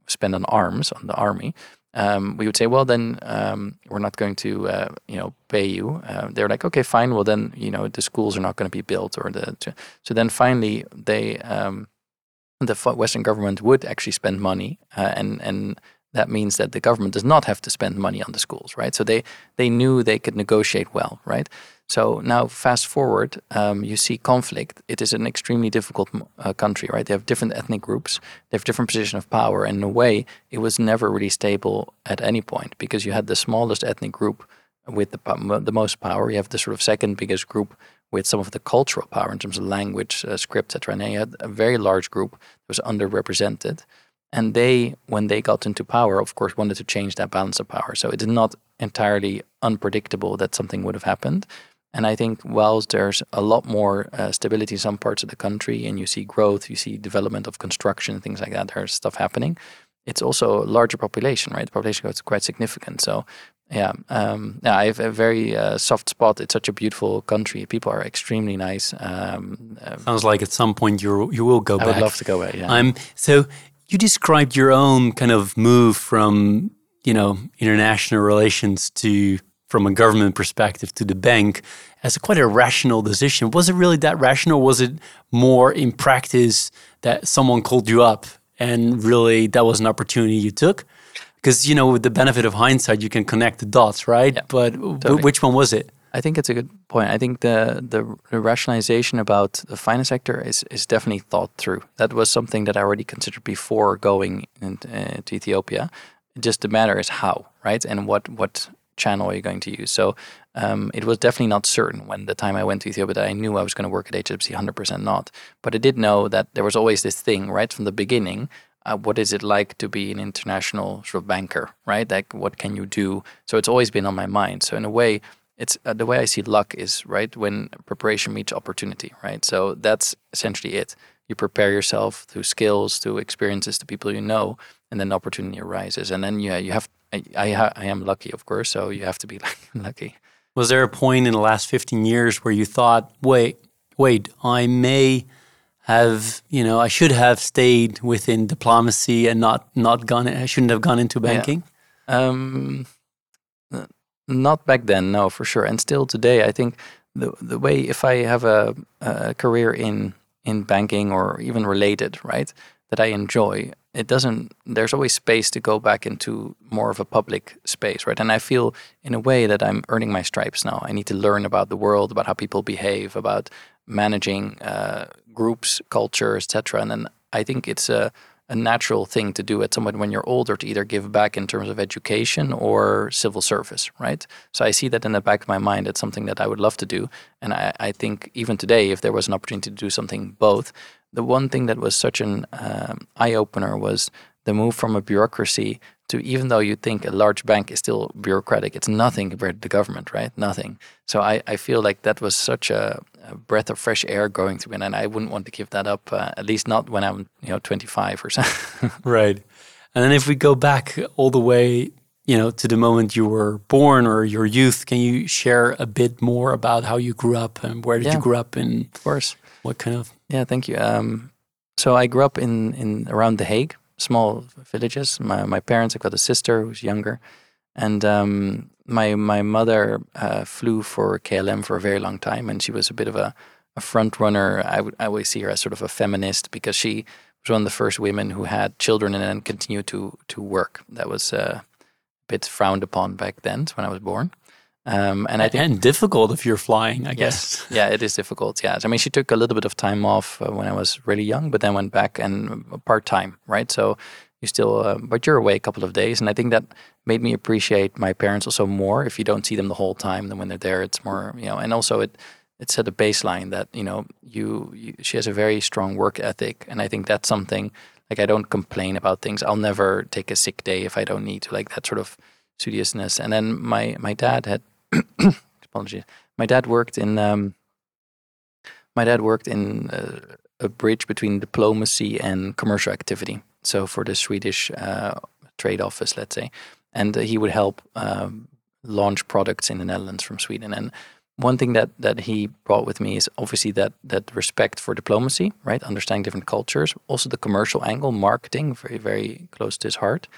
spend on arms on the army, um, we would say, well, then um, we're not going to, uh, you know, pay you. Uh, they're like, okay, fine. Well, then, you know, the schools are not going to be built, or the. So then finally, they um, the Western government would actually spend money, uh, and and that means that the government does not have to spend money on the schools, right? So they they knew they could negotiate well, right? So now, fast forward, um, you see conflict. It is an extremely difficult uh, country, right? They have different ethnic groups, they have different position of power, and in a way, it was never really stable at any point because you had the smallest ethnic group with the the most power. You have the sort of second biggest group with some of the cultural power in terms of language, uh, script, etc. And you had a very large group that was underrepresented. And they, when they got into power, of course, wanted to change that balance of power. So it is not entirely unpredictable that something would have happened. And I think whilst there's a lot more uh, stability in some parts of the country, and you see growth, you see development of construction, things like that, there's stuff happening. It's also a larger population, right? The population growth is quite significant. So, yeah, um, yeah, I have a very uh, soft spot. It's such a beautiful country. People are extremely nice. Um, uh, Sounds like at some point you you will go I back. I would love to go back. Yeah. Um, so you described your own kind of move from you know international relations to from a government perspective to the bank as a quite a rational decision. Was it really that rational? Was it more in practice that someone called you up and really that was an opportunity you took? Because you know, with the benefit of hindsight, you can connect the dots, right? Yeah, but totally. which one was it? I think it's a good point. I think the, the, the rationalization about the finance sector is is definitely thought through. That was something that I already considered before going into, uh, to Ethiopia. Just the matter is how, right, and what what channel are you going to use? So um, it was definitely not certain when the time I went to Ethiopia that I knew I was going to work at HSBC 100% not. But I did know that there was always this thing right from the beginning. Uh, what is it like to be an international sort of banker, right? Like, what can you do? So it's always been on my mind. So in a way, it's uh, the way I see luck is right when preparation meets opportunity, right? So that's essentially it. You prepare yourself through skills, through experiences, to people you know, and then opportunity arises. And then yeah, you have I, I, I am lucky, of course. So you have to be lucky. Was there a point in the last 15 years where you thought, wait, wait, I may have, you know, I should have stayed within diplomacy and not not gone. I shouldn't have gone into banking. Yeah. Um, not back then, no, for sure. And still today, I think the the way if I have a, a career in in banking or even related, right, that I enjoy, it doesn't there's always space to go back into more of a public space right? And i feel in a way that i'm earning my stripes now. I need to learn about the world about how people behave about managing uh, groups culture etc and then i think it's a, a natural thing to do at some point when you're older to either give back in terms of education or civil service right? So i see that in the back of my mind. It's something that i would love to do. And i, I think even today if there was an opportunity to do something both the one thing that was such an um, eye opener was the move from a bureaucracy to even though you think a large bank is still bureaucratic, it's nothing compared to the government, right? Nothing. So I, I feel like that was such a, a breath of fresh air going through, and I wouldn't want to give that up, uh, at least not when I'm you know 25 or so. right. And then if we go back all the way, you know, to the moment you were born or your youth, can you share a bit more about how you grew up and where did yeah, you grow up? in? of course, what kind of yeah, thank you. Um, so I grew up in, in around The Hague, small villages. My, my parents, I've got a sister who's younger. And um, my my mother uh, flew for KLM for a very long time, and she was a bit of a, a front runner. I would I always see her as sort of a feminist because she was one of the first women who had children and then continued to to work. That was uh, a bit frowned upon back then when I was born. Um, and I think and difficult if you're flying, I guess. yeah, it is difficult. Yeah, I mean, she took a little bit of time off uh, when I was really young, but then went back and uh, part time, right? So you still, uh, but you're away a couple of days, and I think that made me appreciate my parents also more. If you don't see them the whole time, then when they're there, it's more, you know. And also, it it set a baseline that you know you, you she has a very strong work ethic, and I think that's something like I don't complain about things. I'll never take a sick day if I don't need to, like that sort of studiousness. And then my my dad had apologies. My dad worked in um, my dad worked in uh, a bridge between diplomacy and commercial activity. So for the Swedish uh, trade office, let's say, and uh, he would help um, launch products in the Netherlands from Sweden. And one thing that that he brought with me is obviously that that respect for diplomacy, right? Understanding different cultures, also the commercial angle, marketing, very very close to his heart.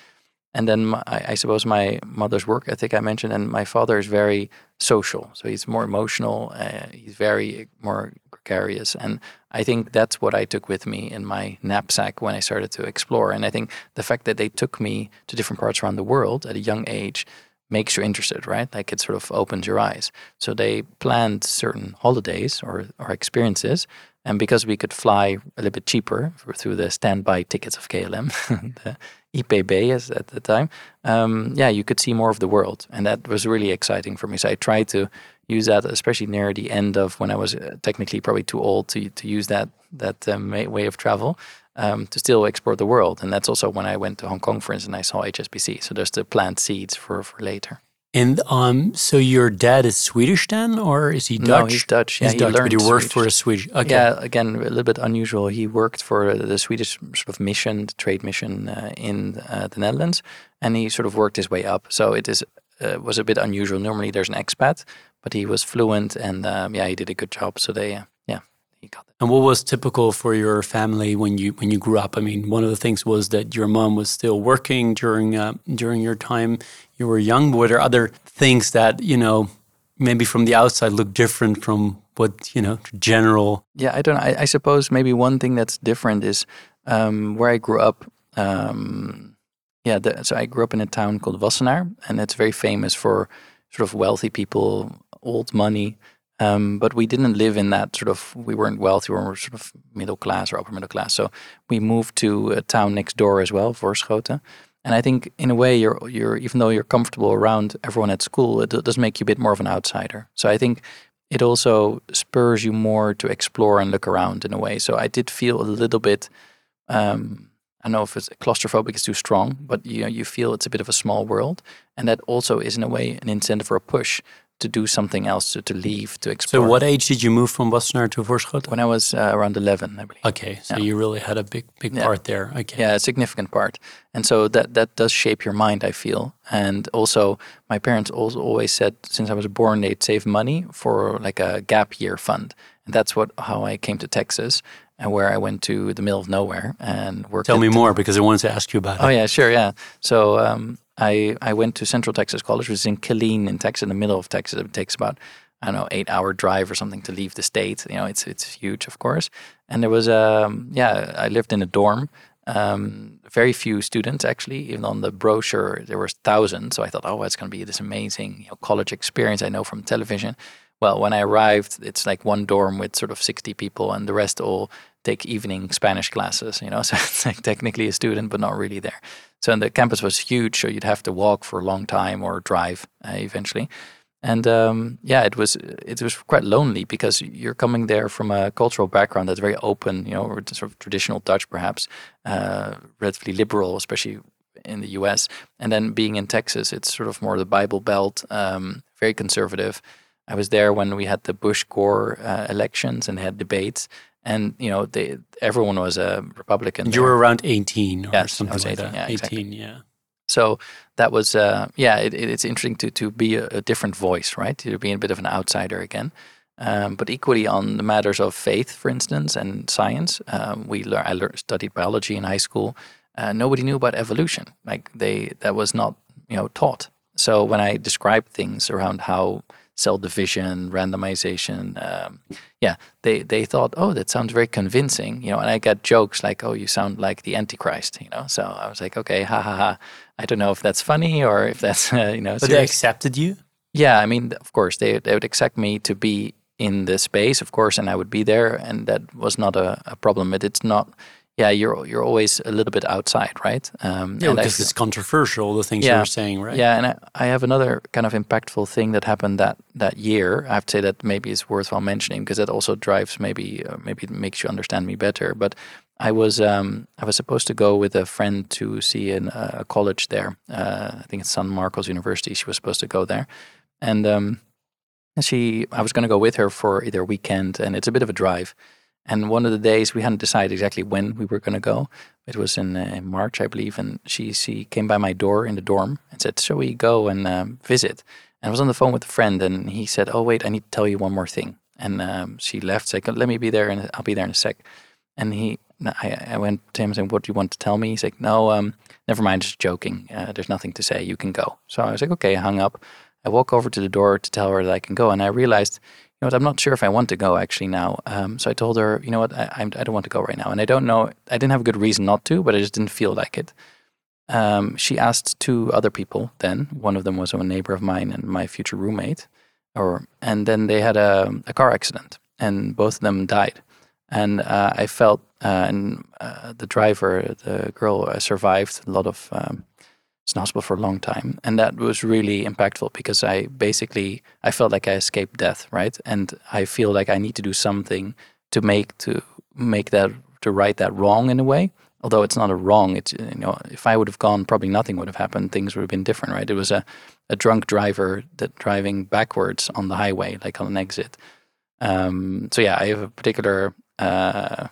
And then my, I suppose my mother's work ethic I mentioned, and my father is very social, so he's more emotional. Uh, he's very more gregarious, and I think that's what I took with me in my knapsack when I started to explore. And I think the fact that they took me to different parts around the world at a young age makes you interested, right? Like it sort of opens your eyes. So they planned certain holidays or, or experiences. And because we could fly a little bit cheaper through the standby tickets of KLM, the IPB as at the time, um, yeah, you could see more of the world. And that was really exciting for me. So I tried to use that, especially near the end of when I was uh, technically probably too old to, to use that, that um, way of travel um, to still explore the world. And that's also when I went to Hong Kong, for instance, and I saw HSBC. So there's the plant seeds for, for later. And um, so your dad is Swedish then, or is he Dutch? No, he's Dutch. Yeah, he's he Dutch, learned but he worked Swedish. for a Swedish. Okay. Yeah, again, a little bit unusual. He worked for the Swedish sort of mission, the trade mission uh, in uh, the Netherlands, and he sort of worked his way up. So it is uh, was a bit unusual. Normally, there's an expat, but he was fluent, and um, yeah, he did a good job. So they, he got it. And what was typical for your family when you when you grew up? I mean, one of the things was that your mom was still working during uh, during your time you were young. Were there other things that you know maybe from the outside look different from what you know general? Yeah, I don't know. I, I suppose maybe one thing that's different is um, where I grew up. Um, yeah, the, so I grew up in a town called Wassenaar, and it's very famous for sort of wealthy people, old money. Um, but we didn't live in that sort of. We weren't wealthy. We were sort of middle class or upper middle class. So we moved to a town next door as well, Voorschoten. And I think in a way, you're you're even though you're comfortable around everyone at school, it does make you a bit more of an outsider. So I think it also spurs you more to explore and look around in a way. So I did feel a little bit. Um, I don't know if it's claustrophobic is too strong, but you know, you feel it's a bit of a small world, and that also is in a way an incentive or a push to do something else, to, to leave, to explore. So, what age did you move from Wassenaar to Voorschoten? When I was uh, around eleven, I believe. Okay, so Yeah. you really had a big, big Yeah. part there. Okay. Yeah, a significant part. And so that that does shape your mind, I feel. And also, my parents also always said since I was born, they'd save money for like a gap year fund, and that's what how I came to Texas, and where I went to the middle of nowhere and worked. Tell me more because I wanted to ask you about it. Oh yeah, sure, yeah. So um, I I went to Central Texas College, which is in Killeen, in Texas, in the middle of Texas. It takes about I don't know eight hour drive or something to leave the state. You know, it's it's huge, of course. And there was um yeah, I lived in a dorm. Um, very few students actually. Even on the brochure, there was thousands. So I thought, oh, it's going to be this amazing you know, college experience I know from television. Well, when I arrived, it's like one dorm with sort of 60 people, and the rest all take evening Spanish classes, you know, so it's like technically a student, but not really there. So and the campus was huge, so you'd have to walk for a long time or drive uh, eventually. And um, yeah, it was it was quite lonely because you're coming there from a cultural background that's very open, you know, or sort of traditional Dutch, perhaps, uh, relatively liberal, especially in the U.S. And then being in Texas, it's sort of more the Bible Belt, um, very conservative. I was there when we had the Bush Gore uh, elections and had debates, and you know, they everyone was a Republican. You there. were around 18 or Yes, something was like that. yeah, 18, exactly. yeah. So that was, uh, yeah, it, it, it's interesting to to be a, a different voice, right? To be a bit of an outsider again. Um, but equally on the matters of faith, for instance, and science, um, we lear- I studied biology in high school. Uh, nobody knew about evolution. Like they, that was not, you know, taught. So when I described things around how cell division, randomization, um, yeah, they they thought, oh, that sounds very convincing, you know. And I got jokes like, oh, you sound like the Antichrist, you know. So I was like, okay, ha ha ha. I don't know if that's funny or if that's uh, you know. But they accepted you? Yeah, I mean, of course, they they would accept me to be in the space, of course, and I would be there, and that was not a, a problem. But it's not. Yeah, you're you're always a little bit outside, right? Um, Yeah, because feel- it's controversial, the things you're saying, right? yeah, and I, I have another kind of impactful thing that happened that that year. I have to say that maybe it's worthwhile mentioning because that also drives maybe uh, maybe it makes you understand me better. But I was um, I was supposed to go with a friend to see an, uh, a college there. Uh, I think it's San Marcos University. She was supposed to go there, and um, she I was going to go with her for either a weekend, and it's a bit of a drive. And one of the days we hadn't decided exactly when we were going to go. It was in, uh, March, I believe, and she she came by my door in the dorm and said, "Shall we go and um, visit?" And I was on the phone with a friend, and he said, "Oh wait, I need to tell you one more thing." And um, she left, said, "Let me be there, and I'll be there in a sec." And he I, I went to him saying, "What do you want to tell me?" He's like, "No, um, never mind, just joking. Uh, there's nothing to say. You can go." So I was like, "Okay." I hung up. I walk over to the door to tell her that I can go, and I realized, know what, I'm not sure if I want to go actually now. Um, so I told her, you know what, I, I don't want to go right now, and I don't know. I didn't have a good reason not to, but I just didn't feel like it. Um, she asked two other people. Then one of them was a neighbor of mine and my future roommate, or and then they had a, a car accident, and both of them died. And uh, I felt, uh, and uh, the driver, the girl, uh, survived a lot of. Um, hospital for a long time, and that was really impactful because I basically I felt like I escaped death, right? And I feel like I need to do something to make to make that to right that wrong in a way. Although it's not a wrong, it's you know if I would have gone, probably nothing would have happened. Things would have been different, right? It was a a drunk driver that driving backwards on the highway, like on an exit. Um, so yeah, I have a particular uh,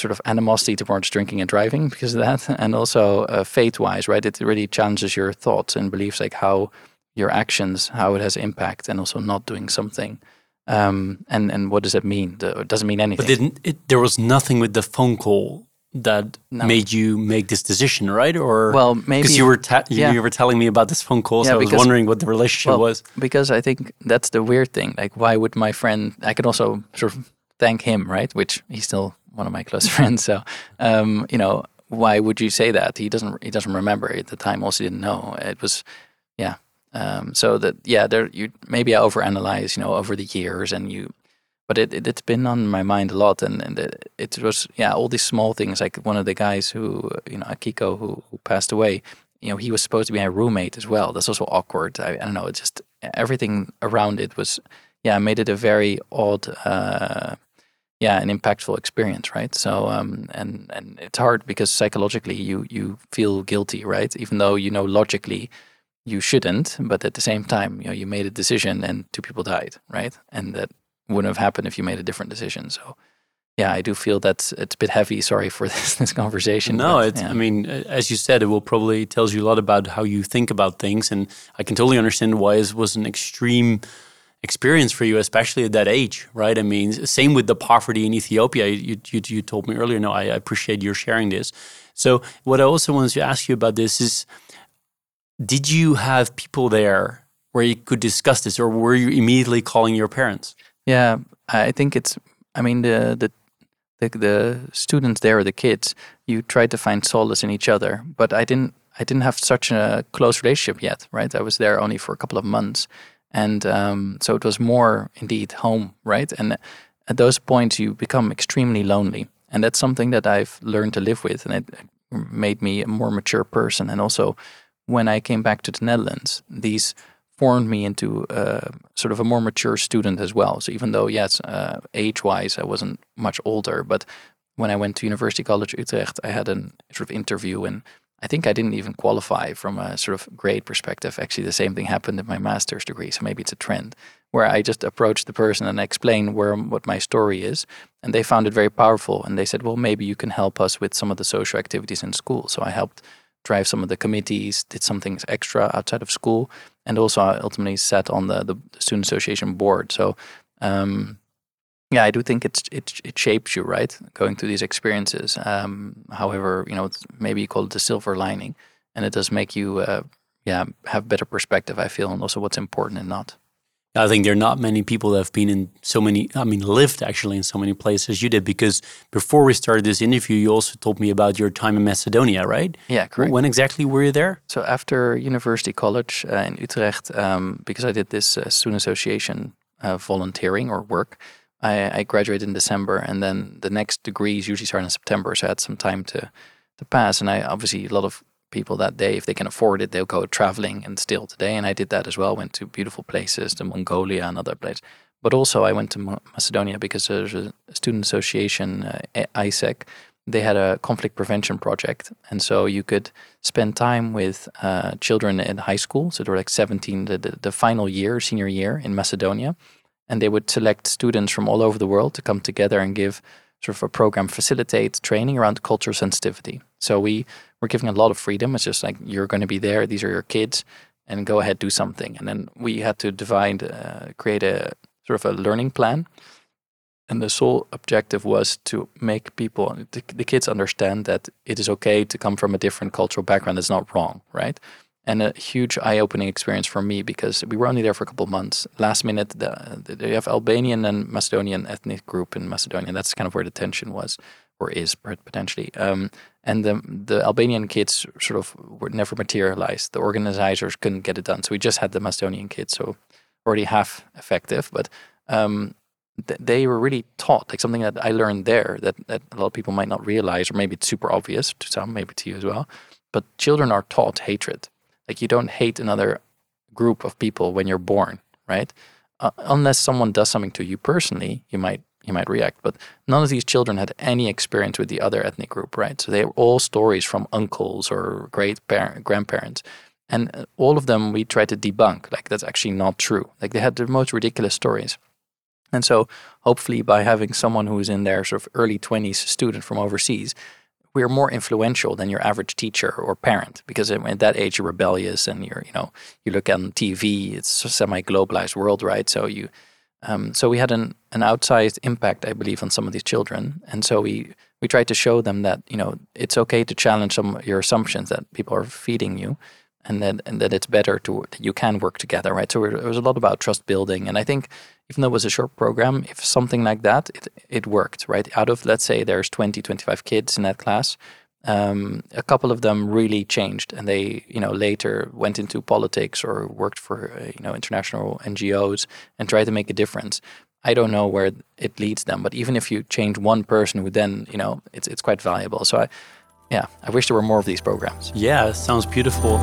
sort of animosity towards drinking and driving because of that, and also uh, faith-wise, right? It really challenges your thoughts and beliefs, like how your actions, how it has impact, and also not doing something. Um, and and what does it mean? It doesn't mean anything. But didn't it, there was nothing with the phone call that no. made you make this decision, right? Or well, maybe because you were you, yeah. you, were telling me about this phone call, so yeah, I was wondering what the relationship well, was. Because I think that's the weird thing. Like, why would my friend? I can also sort of thank him, right? Which he still one of my close friends. So, um, you know, why would you say that? He doesn't. He doesn't remember at the time. Also, didn't know. It was, yeah. Um, so that yeah, there you maybe I overanalyze, you know, over the years, and you, but it, it has been on my mind a lot, and and it, it, was yeah, all these small things. Like one of the guys who you know, Akiko, who, who passed away. You know, he was supposed to be my roommate as well. That's also awkward. I, I don't know. It just everything around it was yeah, made it a very odd. Uh, yeah an impactful experience right? So um and and it's hard because psychologically you you feel guilty right? Even though you know logically you shouldn't but at the same time you know you made a decision and two people died right? And that wouldn't have happened if you made a different decision. So yeah i do feel that it's a bit heavy. Sorry for this this conversation no but, it's yeah. i mean as you said it will probably tells you a lot about how you think about things and i can totally understand why it was an extreme experience for you, especially at that age, right? I mean, same with the poverty in Ethiopia. You, you, you told me earlier. No, I, appreciate your sharing this. So, what I also wanted to ask you about this is did you have people there where you could discuss this, or were you immediately calling your parents? Yeah, I think it's, I mean, the, the, the, the students there, the kids, you tried to find solace in each other, but I didn't I didn't have such a close relationship yet, right? I was there only for a couple of months. And um, so it was more indeed home, right? And at those points, you become extremely lonely. And that's something that I've learned to live with. And it made me a more mature person. And also, when I came back to the Netherlands, these formed me into uh, sort of a more mature student as well. So even though, yes, uh, age-wise, I wasn't much older, but when I went to University College Utrecht, I had a sort of interview and I think I didn't even qualify from a sort of grade perspective. Actually, the same thing happened in my master's degree. So maybe it's a trend where I just approached the person and explained where what my story is, and they found it very powerful. And they said, "Well, maybe you can help us with some of the social activities in school." So I helped drive some of the committees, did some things extra outside of school, and also I ultimately sat on the the student association board. So um, yeah, I do think it's it it shapes you, right? Going through these experiences. Um, however, you know, maybe you call it the silver lining, and it does make you, uh, yeah, have better perspective. I feel, and also what's important and not. I think there are not many people that have been in so many, I mean, lived actually in so many places you did. Because before we started this interview, you also told me about your time in Macedonia, right? Yeah, correct. When exactly were you there? So after University College uh, in Utrecht, um, because I did this uh, student association uh, volunteering or work, I, I graduated in December, and then the next degrees usually start in September, so I had some time to to pass. And I obviously a lot of people that day, if they can afford it, they'll go traveling and still today. And I did that as well. Went to beautiful places, to Mongolia and other places. But also I went to Macedonia because there's a student association, uh, AIESEC. They had a conflict prevention project, and so you could spend time with uh, children in high school. So they were like 17, the, the, the final year, senior year in Macedonia and they would select students from all over the world to come together and give sort of a program facilitate training around cultural sensitivity. So we were giving a lot of freedom. It's just like you're going to be there; these are your kids, and go ahead do something. And then we had to divide, uh, create a sort of a learning plan. and the sole objective was to make people, the, the kids, understand that it is okay to come from a different cultural background. It's not wrong, right? And a huge eye-opening experience for me because we were only there for a couple of months. Last minute, the, the, they have Albanian and Macedonian ethnic group in Macedonia. That's kind of where the tension was, or is potentially. Um, and the the Albanian kids sort of were never materialized. The organizers couldn't get it done, so we just had the Macedonian kids, so already half effective. But um, th- they were really taught, like something that I learned there that, that a lot of people might not realize, or maybe it's super obvious to some, maybe to you as well. But children are taught hatred like you don't hate another group of people when you're born, right? Uh, unless someone does something to you personally, you might you might react. But none of these children had any experience with the other ethnic group, right? So they were all stories from uncles or great parent, grandparents. And uh, all of them we tried to debunk, like that's actually not true. Like they had the most ridiculous stories. And so hopefully by having someone who's in their sort of early 20s student from overseas, we are more influential than your average teacher or parent because at that age you're rebellious and you're you know you look on TV it's a semi-globalized world right? So you um, so we had an an outsized impact I believe on some of these children. And so we we tried to show them that you know it's okay to challenge some your assumptions that people are feeding you and that and that it's better to that you can work together right? So it was a lot about trust building. And I think even though it was a short program, if something like that, it, it worked, right? Out of, let's say, there's 20, 25 kids in that class, um, a couple of them really changed and they, you know, later went into politics or worked for, uh, you know, international NGOs and tried to make a difference. I don't know where it leads them, but even if you change one person who then, you know, it's, it's quite valuable. So I, yeah, I wish there were more of these programs. Yeah, sounds beautiful.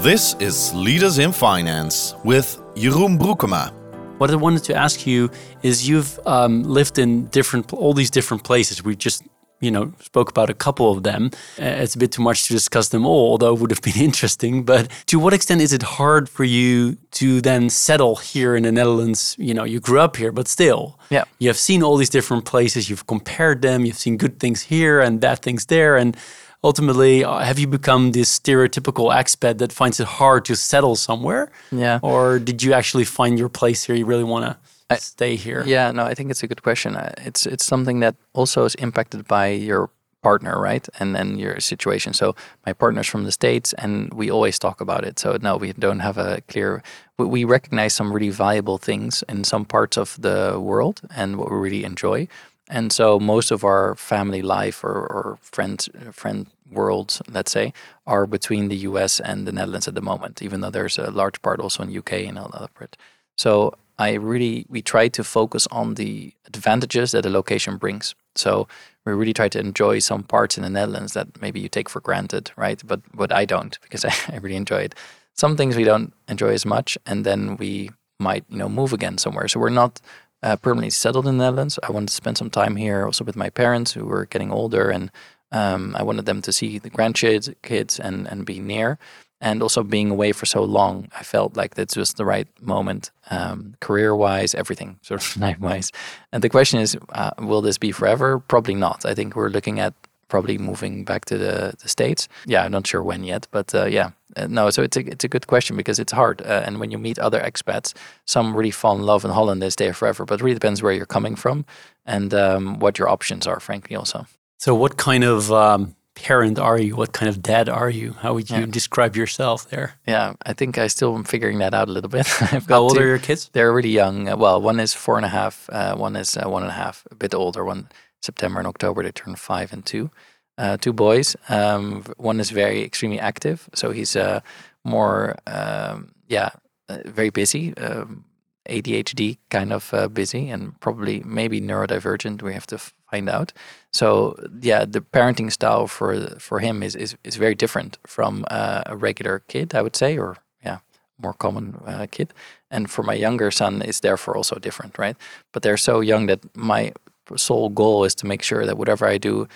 This is Leaders in Finance with Jeroen Broekema. What I wanted to ask you is you've um, lived in different, all these different places. We just, you know, spoke about a couple of them. Uh, it's a bit too much to discuss them all, although it would have been interesting. But to what extent is it hard for you to then settle here in the Netherlands? You know, you grew up here, but still, yeah, you have seen all these different places. You've compared them. You've seen good things here and bad things there, and ultimately, uh, have you become this stereotypical expat that finds it hard to settle somewhere? Yeah. Or did you actually find your place here? You really want to stay here? Yeah, no, I think it's a good question. Uh, it's it's something that also is impacted by your partner, right? And then your situation. So my partner's from the States and we always talk about it. So no, we don't have a clear we recognize some really valuable things in some parts of the world and what we really enjoy. And so most of our family life or, or friend friend worlds, let's say, are between the US and the Netherlands at the moment, even though there's a large part also in UK and all it. So I really we try to focus on the advantages that a location brings. So we really try to enjoy some parts in the Netherlands that maybe you take for granted, right? But but I don't because I, I really enjoy it. Some things we don't enjoy as much, and then we might you know move again somewhere. So we're not uh, permanently settled in the Netherlands. I wanted to spend some time here also with my parents who were getting older, and um, I wanted them to see the grandkids kids and, and be near. And also being away for so long, I felt like this was the right moment, um, career wise, everything sort of life wise. And the question is, uh, will this be forever? Probably not. I think we're looking at probably moving back to the, the States. Yeah, I'm not sure when yet, but uh, yeah. Uh, no, so it's a, it's a good question because it's hard. Uh, and when you meet other expats, some really fall in love in Holland, they stay forever, but it really depends where you're coming from and um, what your options are, frankly, also. So, what kind of um, parent are you? What kind of dad are you? How would you yeah. describe yourself there? Yeah, I think I still am figuring that out a little bit. How old two, are your kids? They're really young. Uh, well, one is four and a half, uh, one is uh, one and a half, a bit older. One September and October they turn five and two. Uh, two boys. Um, one is very extremely active, so he's uh, more um, yeah uh, very busy. Um, ADHD kind of uh, busy and probably maybe neurodivergent. We have to find out. So yeah, the parenting style for for him is is, is very different from uh, a regular kid, I would say, or yeah, more common uh, kid. And for my younger son, is therefore also different, right? But they're so young that my sole goal is to make sure that whatever I do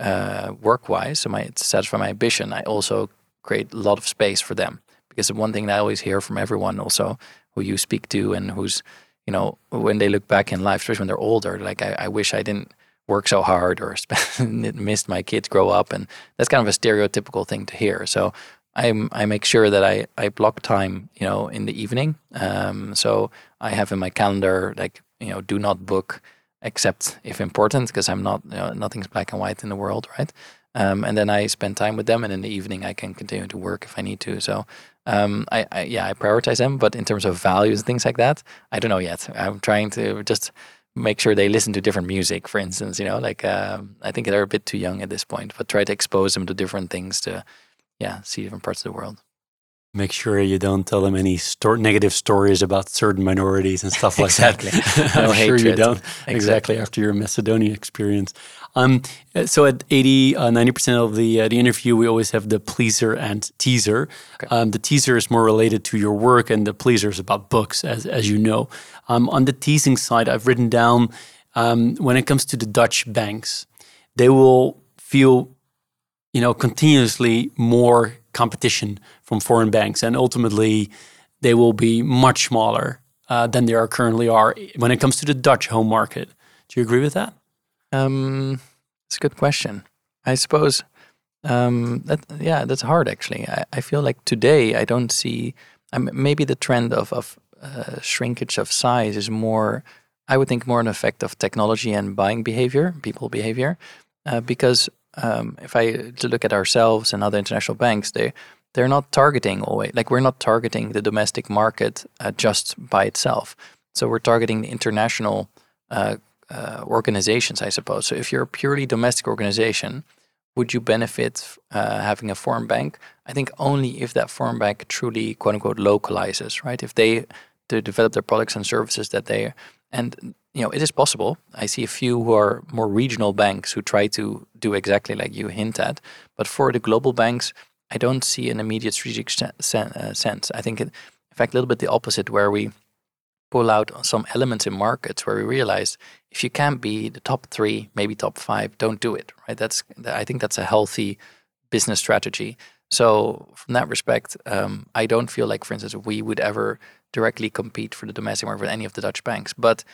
uh, work wise, so my to satisfy my ambition, I also create a lot of space for them. Because one thing that I always hear from everyone also who you speak to and who's you know when they look back in life, especially when they're older, like I, I wish I didn't work so hard or missed my kids grow up, and that's kind of a stereotypical thing to hear. So I I make sure that I I block time, you know, in the evening. Um, so I have in my calendar like you know, do not book except if important, because I'm not, you know, nothing's black and white in the world, right? Um, and then I spend time with them, and in the evening I can continue to work if I need to. So um, I, I, yeah, I prioritize them. But in terms of values and things like that, I don't know yet. I'm trying to just make sure they listen to different music, for instance. You know, like um, I think they're a bit too young at this point, but try to expose them to different things to, yeah, see different parts of the world. Make sure you don't tell them any sto- negative stories about certain minorities and stuff like exactly. that. I'm no sure you don't. Exactly. Exactly after your Macedonia experience. Um, so at 80, uh, 90% of the uh, the interview, we always have the pleaser and teaser. Um, the teaser is more related to your work, and the pleaser is about books, as as you know. Um, on the teasing side, I've written down um, when it comes to the Dutch banks, they will feel you know, continuously more competition from foreign banks, and ultimately they will be much smaller uh, than they are currently are when it comes to the Dutch home market. Do you agree with that? Um, it's a good question. I suppose um, that yeah, that's hard actually. I, I feel like today I don't see. Um, maybe the trend of of uh, shrinkage of size is more. I would think more an effect of technology and buying behavior, people behavior, uh, because um, if I to look at ourselves and other international banks, they they're not targeting always like we're not targeting the domestic market uh, just by itself. So we're targeting the international uh, uh, organizations, I suppose. So if you're a purely domestic organization, would you benefit uh, having a foreign bank? I think only if that foreign bank truly quote unquote localizes, right? If they to develop their products and services that they and you know it is possible. I see a few who are more regional banks who try to do exactly like you hint at, but for the global banks, I don't see an immediate strategic sen- uh, sense. I think, it, in fact, a little bit the opposite, where we pull out some elements in markets where we realize if you can't be the top three, maybe top five, don't do it. Right? That's I think that's a healthy business strategy. So from that respect, um, I don't feel like, for instance, we would ever directly compete for the domestic market with any of the Dutch banks. But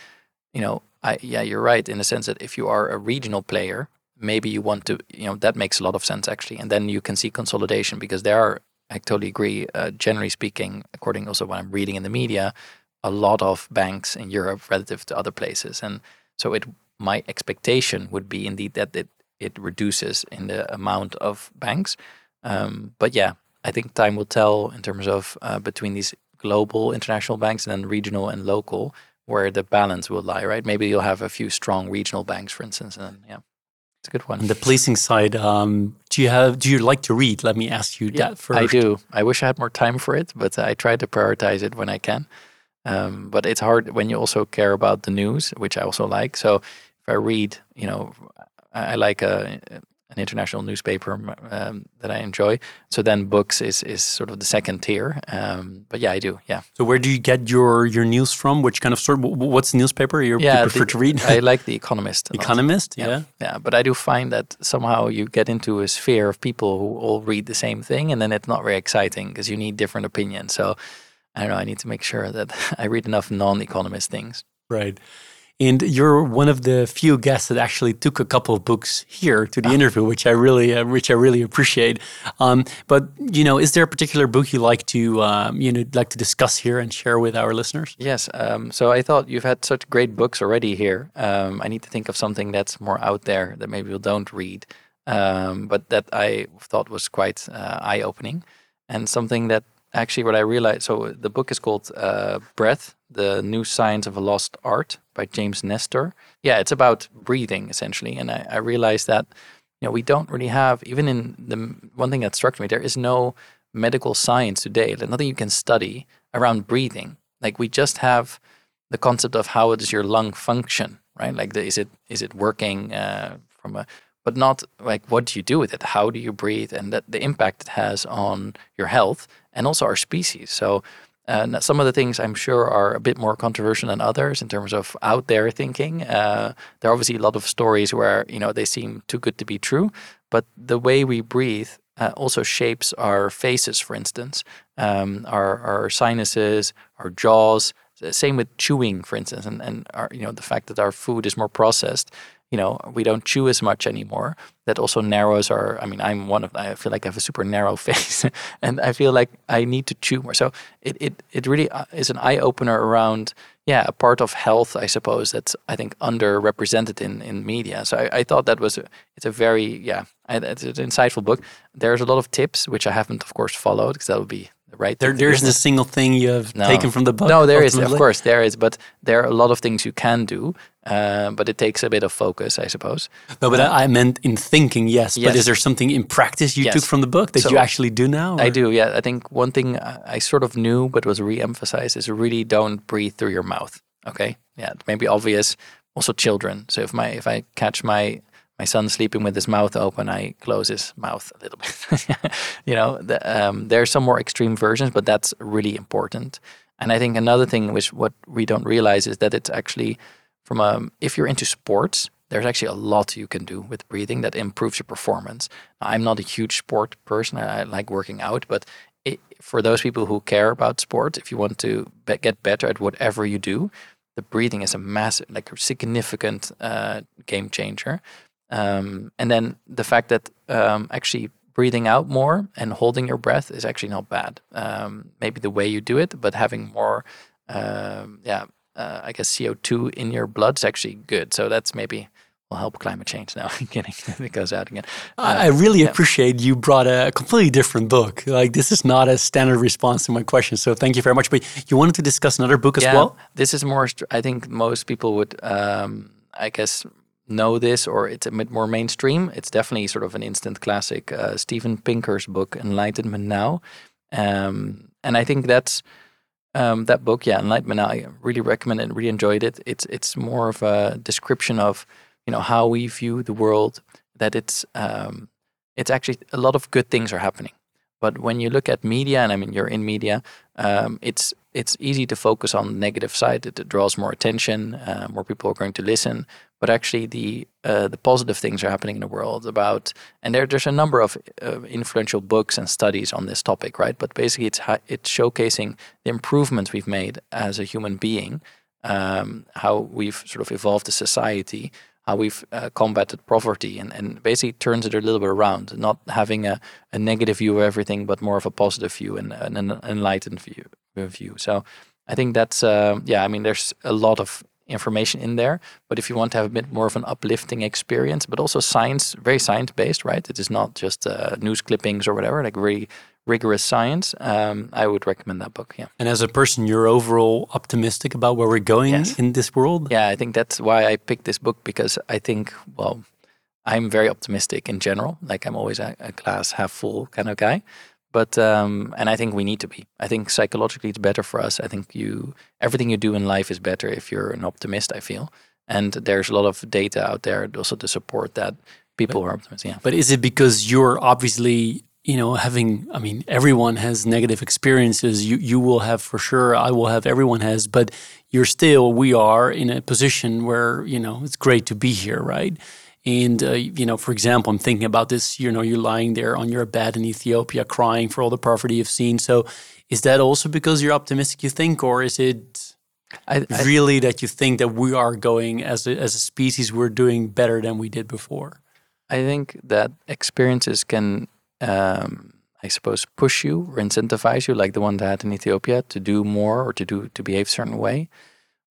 you know, I yeah, you're right in the sense that if you are a regional player, maybe you want to, you know, that makes a lot of sense actually, and then you can see consolidation because there are. I totally agree. Uh, generally speaking, according also what I'm reading in the media, a lot of banks in Europe relative to other places, and so it. My expectation would be indeed that it it reduces in the amount of banks. Um, but yeah, I think time will tell in terms of uh, between these global international banks and then regional and local where the balance will lie, right? Maybe you'll have a few strong regional banks, for instance, and yeah, it's a good one. On the policing side, um, do you have do you like to read? Let me ask you yeah, that first. I do. I wish I had more time for it, but I try to prioritize it when I can. Um, but it's hard when you also care about the news, which I also like. So if I read, you know, I, I like a, an international newspaper um, that I enjoy. So then books is is sort of the second tier. Um, but yeah, I do. Yeah. So where do you get your your news from? Which kind of sort? What's the newspaper you yeah, prefer the, to read? I like the Economist. Economist. Yeah. yeah, yeah. But I do find that somehow you get into a sphere of people who all read the same thing, and then it's not very exciting because you need different opinions. So I don't know. I need to make sure that I read enough non-economist things. Right. And you're one of the few guests that actually took a couple of books here to the interview, which I really, uh, which I really appreciate. Um, but you know, is there a particular book you like to, um, you know, like to discuss here and share with our listeners? Yes. Um, so I thought you've had such great books already here. Um, I need to think of something that's more out there that maybe people don't read, um, but that I thought was quite uh, eye-opening, and something that actually what I realized. So the book is called uh, Breath: The New Science of a Lost Art by James Nestor. Yeah, it's about breathing essentially, and I, I realized that you know we don't really have even in the one thing that struck me there is no medical science today, like nothing you can study around breathing. Like we just have the concept of how does your lung function, right? Like the, is it is it working uh, from a but not like what do you do with it? How do you breathe, and that the impact it has on your health and also our species. So some of the things I'm sure are a bit more controversial than others in terms of out there thinking. Uh, there are obviously a lot of stories where you know they seem too good to be true, but the way we breathe uh, also shapes our faces, for instance, um, our our sinuses, our jaws. Same with chewing, for instance, and and our, you know the fact that our food is more processed you know we don't chew as much anymore that also narrows our i mean i'm one of i feel like i have a super narrow face and i feel like i need to chew more so it it, it really uh, is an eye-opener around yeah, a part of health, I suppose, that's I think underrepresented in in media. So I, I thought that was a, it's a very yeah, it's an insightful book. There's a lot of tips which I haven't, of course, followed because that would be right. There, there isn't a single thing you have no. taken from the book. No, there ultimately. is, of course, there is, but there are a lot of things you can do. Uh, but it takes a bit of focus, I suppose. No, but uh, I meant in thinking, yes. yes. But is there something in practice you yes. took from the book that so you actually do now? Or? I do, yeah. I think one thing I sort of knew but was re-emphasized is really don't breathe through your mouth. Okay, yeah, it may be obvious. Also, children. So if my if I catch my my son sleeping with his mouth open, I close his mouth a little bit. you know, the, um, there are some more extreme versions, but that's really important. And I think another thing, which what we don't realize, is that it's actually from a if you're into sports, there's actually a lot you can do with breathing that improves your performance. I'm not a huge sport person; I, like working out, but it, for those people who care about sport, if you want to be, get better at whatever you do, the breathing is a massive, like a significant uh, game changer. Um, and then the fact that um, actually breathing out more and holding your breath is actually not bad. Um, maybe the way you do it, but having more, um, yeah, uh, I guess CO2 in your blood is actually good. So that's maybe will help climate change now. I'm kidding. it goes out again. Uh, I really yeah. appreciate you brought a completely different book. Like this is not a standard response to my question. So thank you very much. But you wanted to discuss another book as yeah, well? This is more, I think most people would, um, I guess, know this or it's a bit more mainstream. It's definitely sort of an instant classic. Uh, Steven Pinker's book, Enlightenment Now. Um, and I think that's um, that book, yeah, Enlightenment I really recommend it. Really enjoyed it. It's it's more of a description of you know how we view the world that it's um, it's actually a lot of good things are happening but when you look at media and i mean you're in media um, it's it's easy to focus on the negative side it, it draws more attention uh, more people are going to listen but actually the uh, the positive things are happening in the world about and there, there's a number of uh, influential books and studies on this topic right but basically it's it's showcasing the improvements we've made as a human being um, how we've sort of evolved as society how we've uh, combated poverty and, and basically turns it a little bit around, not having a, a negative view of everything, but more of a positive view and, and an enlightened view. view. So I think that's, uh, yeah, I mean, there's a lot of information in there, but if you want to have a bit more of an uplifting experience, but also science, very science based, right? It is not just uh, news clippings or whatever, like very rigorous science, um, I would recommend that book. Yeah. And as a person, you're overall optimistic about where we're going yes. in this world. Yeah, I think that's why I picked this book because I think, well, I'm very optimistic in general. Like I'm always a, a glass half full kind of guy. But um, and I think we need to be. I think psychologically it's better for us. I think you everything you do in life is better if you're an optimist. I feel, and there's a lot of data out there also to support that people but, are optimists. Yeah. But is it because you're obviously you know having i mean everyone has negative experiences you you will have for sure i will have everyone has but you're still we are in a position where you know it's great to be here right and uh, you know for example i'm thinking about this you know you're lying there on your bed in ethiopia crying for all the poverty you've seen so is that also because you're optimistic you think or is it I, I, really that you think that we are going as a, as a species we're doing better than we did before i think that experiences can um, I suppose, push you or incentivize you, like the one that had in Ethiopia, to do more or to do to behave a certain way.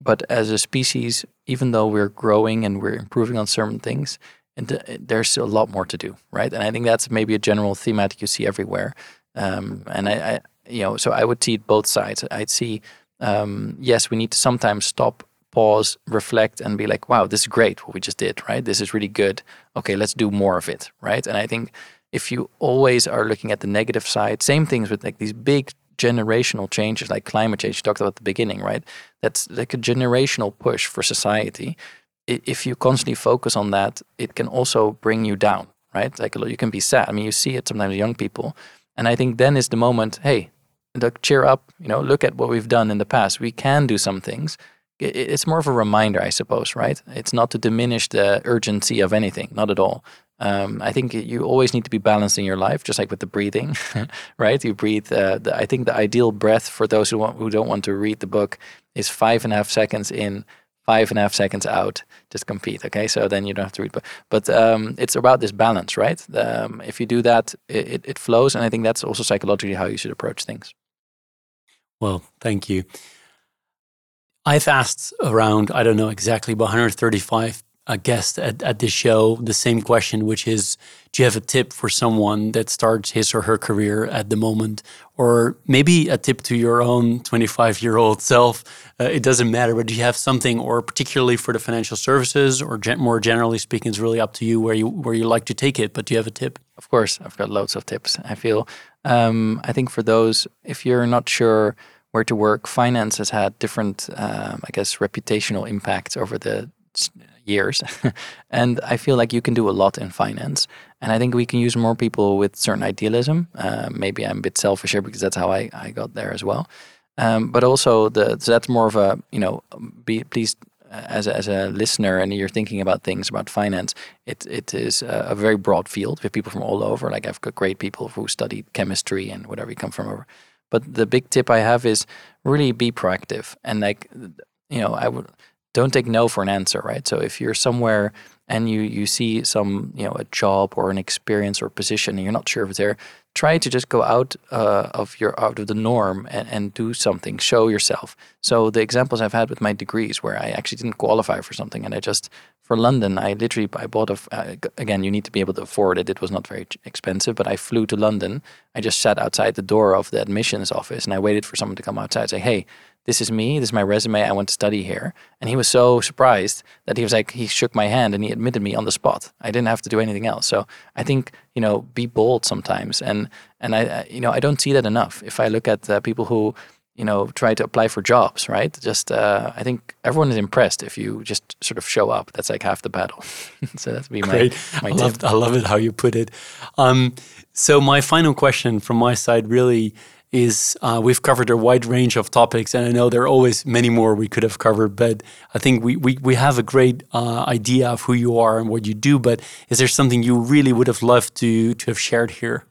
But as a species, even though we're growing and we're improving on certain things, and there's a lot more to do, right? And I think that's maybe a general thematic you see everywhere. Um, and I, I, you know, so I would see both sides. I'd see, um, yes, we need to sometimes stop, pause, reflect, and be like, wow, this is great what we just did, right? This is really good. Okay, let's do more of it, right? And I think if you always are looking at the negative side, same things with like these big generational changes like climate change you talked about at the beginning, right? That's like a generational push for society. If you constantly focus on that, it can also bring you down, right? Like you can be sad. I mean, you see it sometimes young people. And I think then is the moment, hey, look, cheer up, you know, look at what we've done in the past. We can do some things. It's more of a reminder, I suppose, right? It's not to diminish the urgency of anything, not at all. Um, I think you always need to be balanced in your life, just like with the breathing, right? You breathe. Uh, the, I think the ideal breath for those who want, who don't want to read the book is five and a half seconds in, five and a half seconds out. Just compete, okay? So then you don't have to read. But but um, it's about this balance, right? Um, if you do that, it, it flows, and I think that's also psychologically how you should approach things. Well, thank you. I've asked around, I don't know exactly, but 135 a guest at, at this show the same question, which is Do you have a tip for someone that starts his or her career at the moment? Or maybe a tip to your own 25 year old self? Uh, it doesn't matter, but do you have something, or particularly for the financial services, or gen more generally speaking, it's really up to you where you where you like to take it. But do you have a tip? Of course, I've got loads of tips. I feel, um, I think for those, if you're not sure where to work, finance has had different, um, I guess, reputational impacts over the years. and I feel like you can do a lot in finance. And I think we can use more people with certain idealism. Uh, maybe I'm a bit selfish here because that's how I, I got there as well. Um, but also, the so that's more of a, you know, be please uh, as a, as a listener and you're thinking about things about finance, it it is a, a very broad field with people from all over. Like I've got great people who studied chemistry and whatever you come from over. But the big tip I have is really be proactive and like you know I would don't take no for an answer, right? So if you're somewhere and you you see some you know a job or an experience or position and you're not sure if it's there, try to just go out uh, of your out of the norm and, and do something, show yourself. So the examples I've had with my degrees where I actually didn't qualify for something and I just for London I literally I bought a uh, again you need to be able to afford it. It was not very expensive, but I flew to London. I just sat outside the door of the admissions office and I waited for someone to come outside and say, "Hey, this is me, this is my resume, I want to study here. And he was so surprised that he was like, he shook my hand and he admitted me on the spot. I didn't have to do anything else. So I think, you know, be bold sometimes. And, and I, you know, I don't see that enough. If I look at uh, people who, you know, try to apply for jobs, right? Just, uh, I think everyone is impressed if you just sort of show up. That's like half the battle. so that's be Great. my, my I love, I love it how you put it. Um, so my final question from my side really is uh, we've covered a wide range of topics, and I know there are always many more we could have covered, but I think we, we, we have a great uh, idea of who you are and what you do. But is there something you really would have loved to, to have shared here?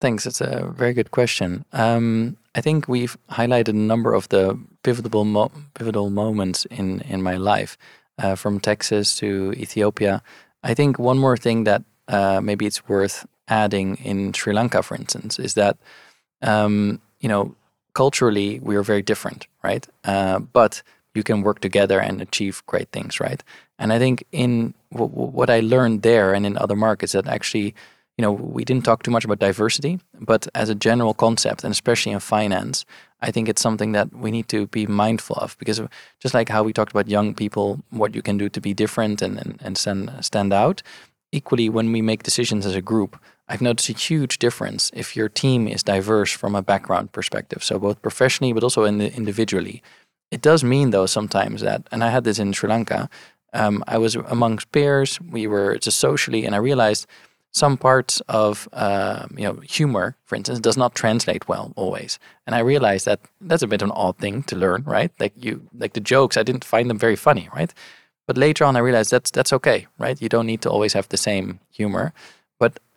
Thanks. It's a very good question. Um, I think we've highlighted a number of the pivotal mo- pivotal moments in in my life, uh, from Texas to Ethiopia. I think one more thing that uh, maybe it's worth adding in Sri Lanka, for instance, is that um, you know, culturally we are very different, right? Uh, but you can work together and achieve great things, right? And I think in what I learned there and in other markets that actually, you know, we didn't talk too much about diversity, but as a general concept, and especially in finance, I think it's something that we need to be mindful of because just like how we talked about young people, what you can do to be different and, and, and stand, stand out, equally when we make decisions as a group, I've noticed a huge difference if your team is diverse from a background perspective. So both professionally, but also in the individually. It does mean though sometimes that, and I had this in Sri Lanka. Um, I was amongst peers. We were just socially, and I realized some parts of uh, you know humor, for instance, does not translate well always. And I realized that that's a bit of an odd thing to learn, right? Like you, like the jokes, I didn't find them very funny, right? But later on, I realized that's that's okay, right? You don't need to always have the same humor.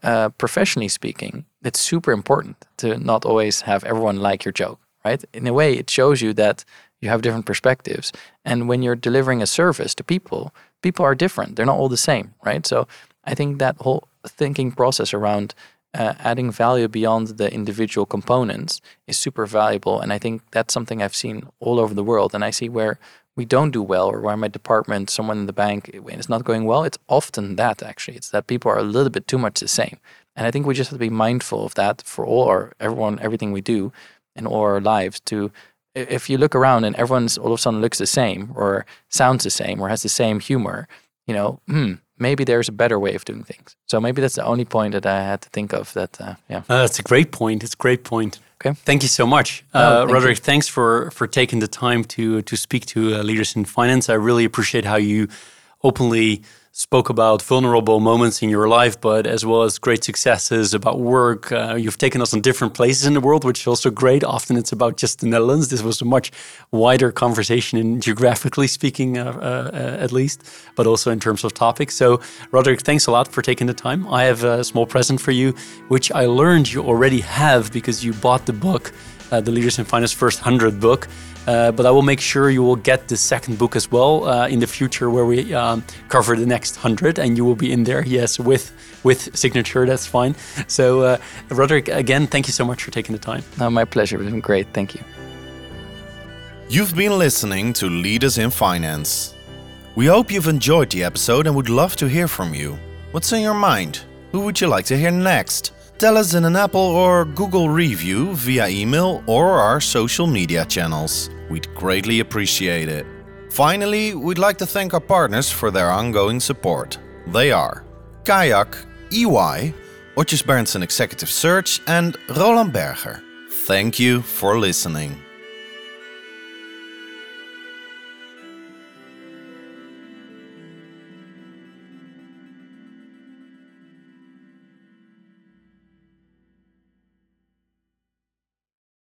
Uh, professionally speaking, it's super important to not always have everyone like your joke, right? In a way, it shows you that you have different perspectives. And when you're delivering a service to people, people are different. They're not all the same, right? So I think that whole thinking process around uh, adding value beyond the individual components is super valuable. And I think that's something I've seen all over the world. And I see where we don't do well or where my department, someone in the bank, is not going well, it's often that actually. It's that people are a little bit too much the same. And I think we just have to be mindful of that for all our everyone, everything we do in all our lives to if you look around and everyone's all of a sudden looks the same or sounds the same or has the same humor, you know, hmm, maybe there's a better way of doing things. So maybe that's the only point that I had to think of. That uh, yeah, uh, that's a great point. It's a great point. Okay. Thank you so much, oh, uh, thank Roderick. You. Thanks for for taking the time to to speak to uh, leaders in finance. I really appreciate how you openly spoke about vulnerable moments in your life, but as well as great successes about work. Uh, you've taken us on different places in the world, which is also great. Often it's about just the Netherlands. This was a much wider conversation, in geographically speaking, uh, uh, at least, but also in terms of topics. So, Roderick, thanks a lot for taking the time. I have a small present for you, which I learned you already have because you bought the book. Uh, the Leaders in Finance First 100 book. Uh, but I will make sure you will get the second book as well uh, in the future, where we um, cover the next hundred, and you will be in there. Yes, with with signature, that's fine. So, uh, Roderick, again, thank you so much for taking the time. No, my pleasure. It's been great. Thank you. You've been listening to Leaders in Finance. We hope you've enjoyed the episode and would love to hear from you. What's in your mind? Who would you like to hear next? Tell us in an Apple or Google review via email or our social media channels. We'd greatly appreciate it. Finally, we'd like to thank our partners for their ongoing support. They are Kayak, EY, Odgers Berndtson Executive Search, and Roland Berger. Thank you for listening.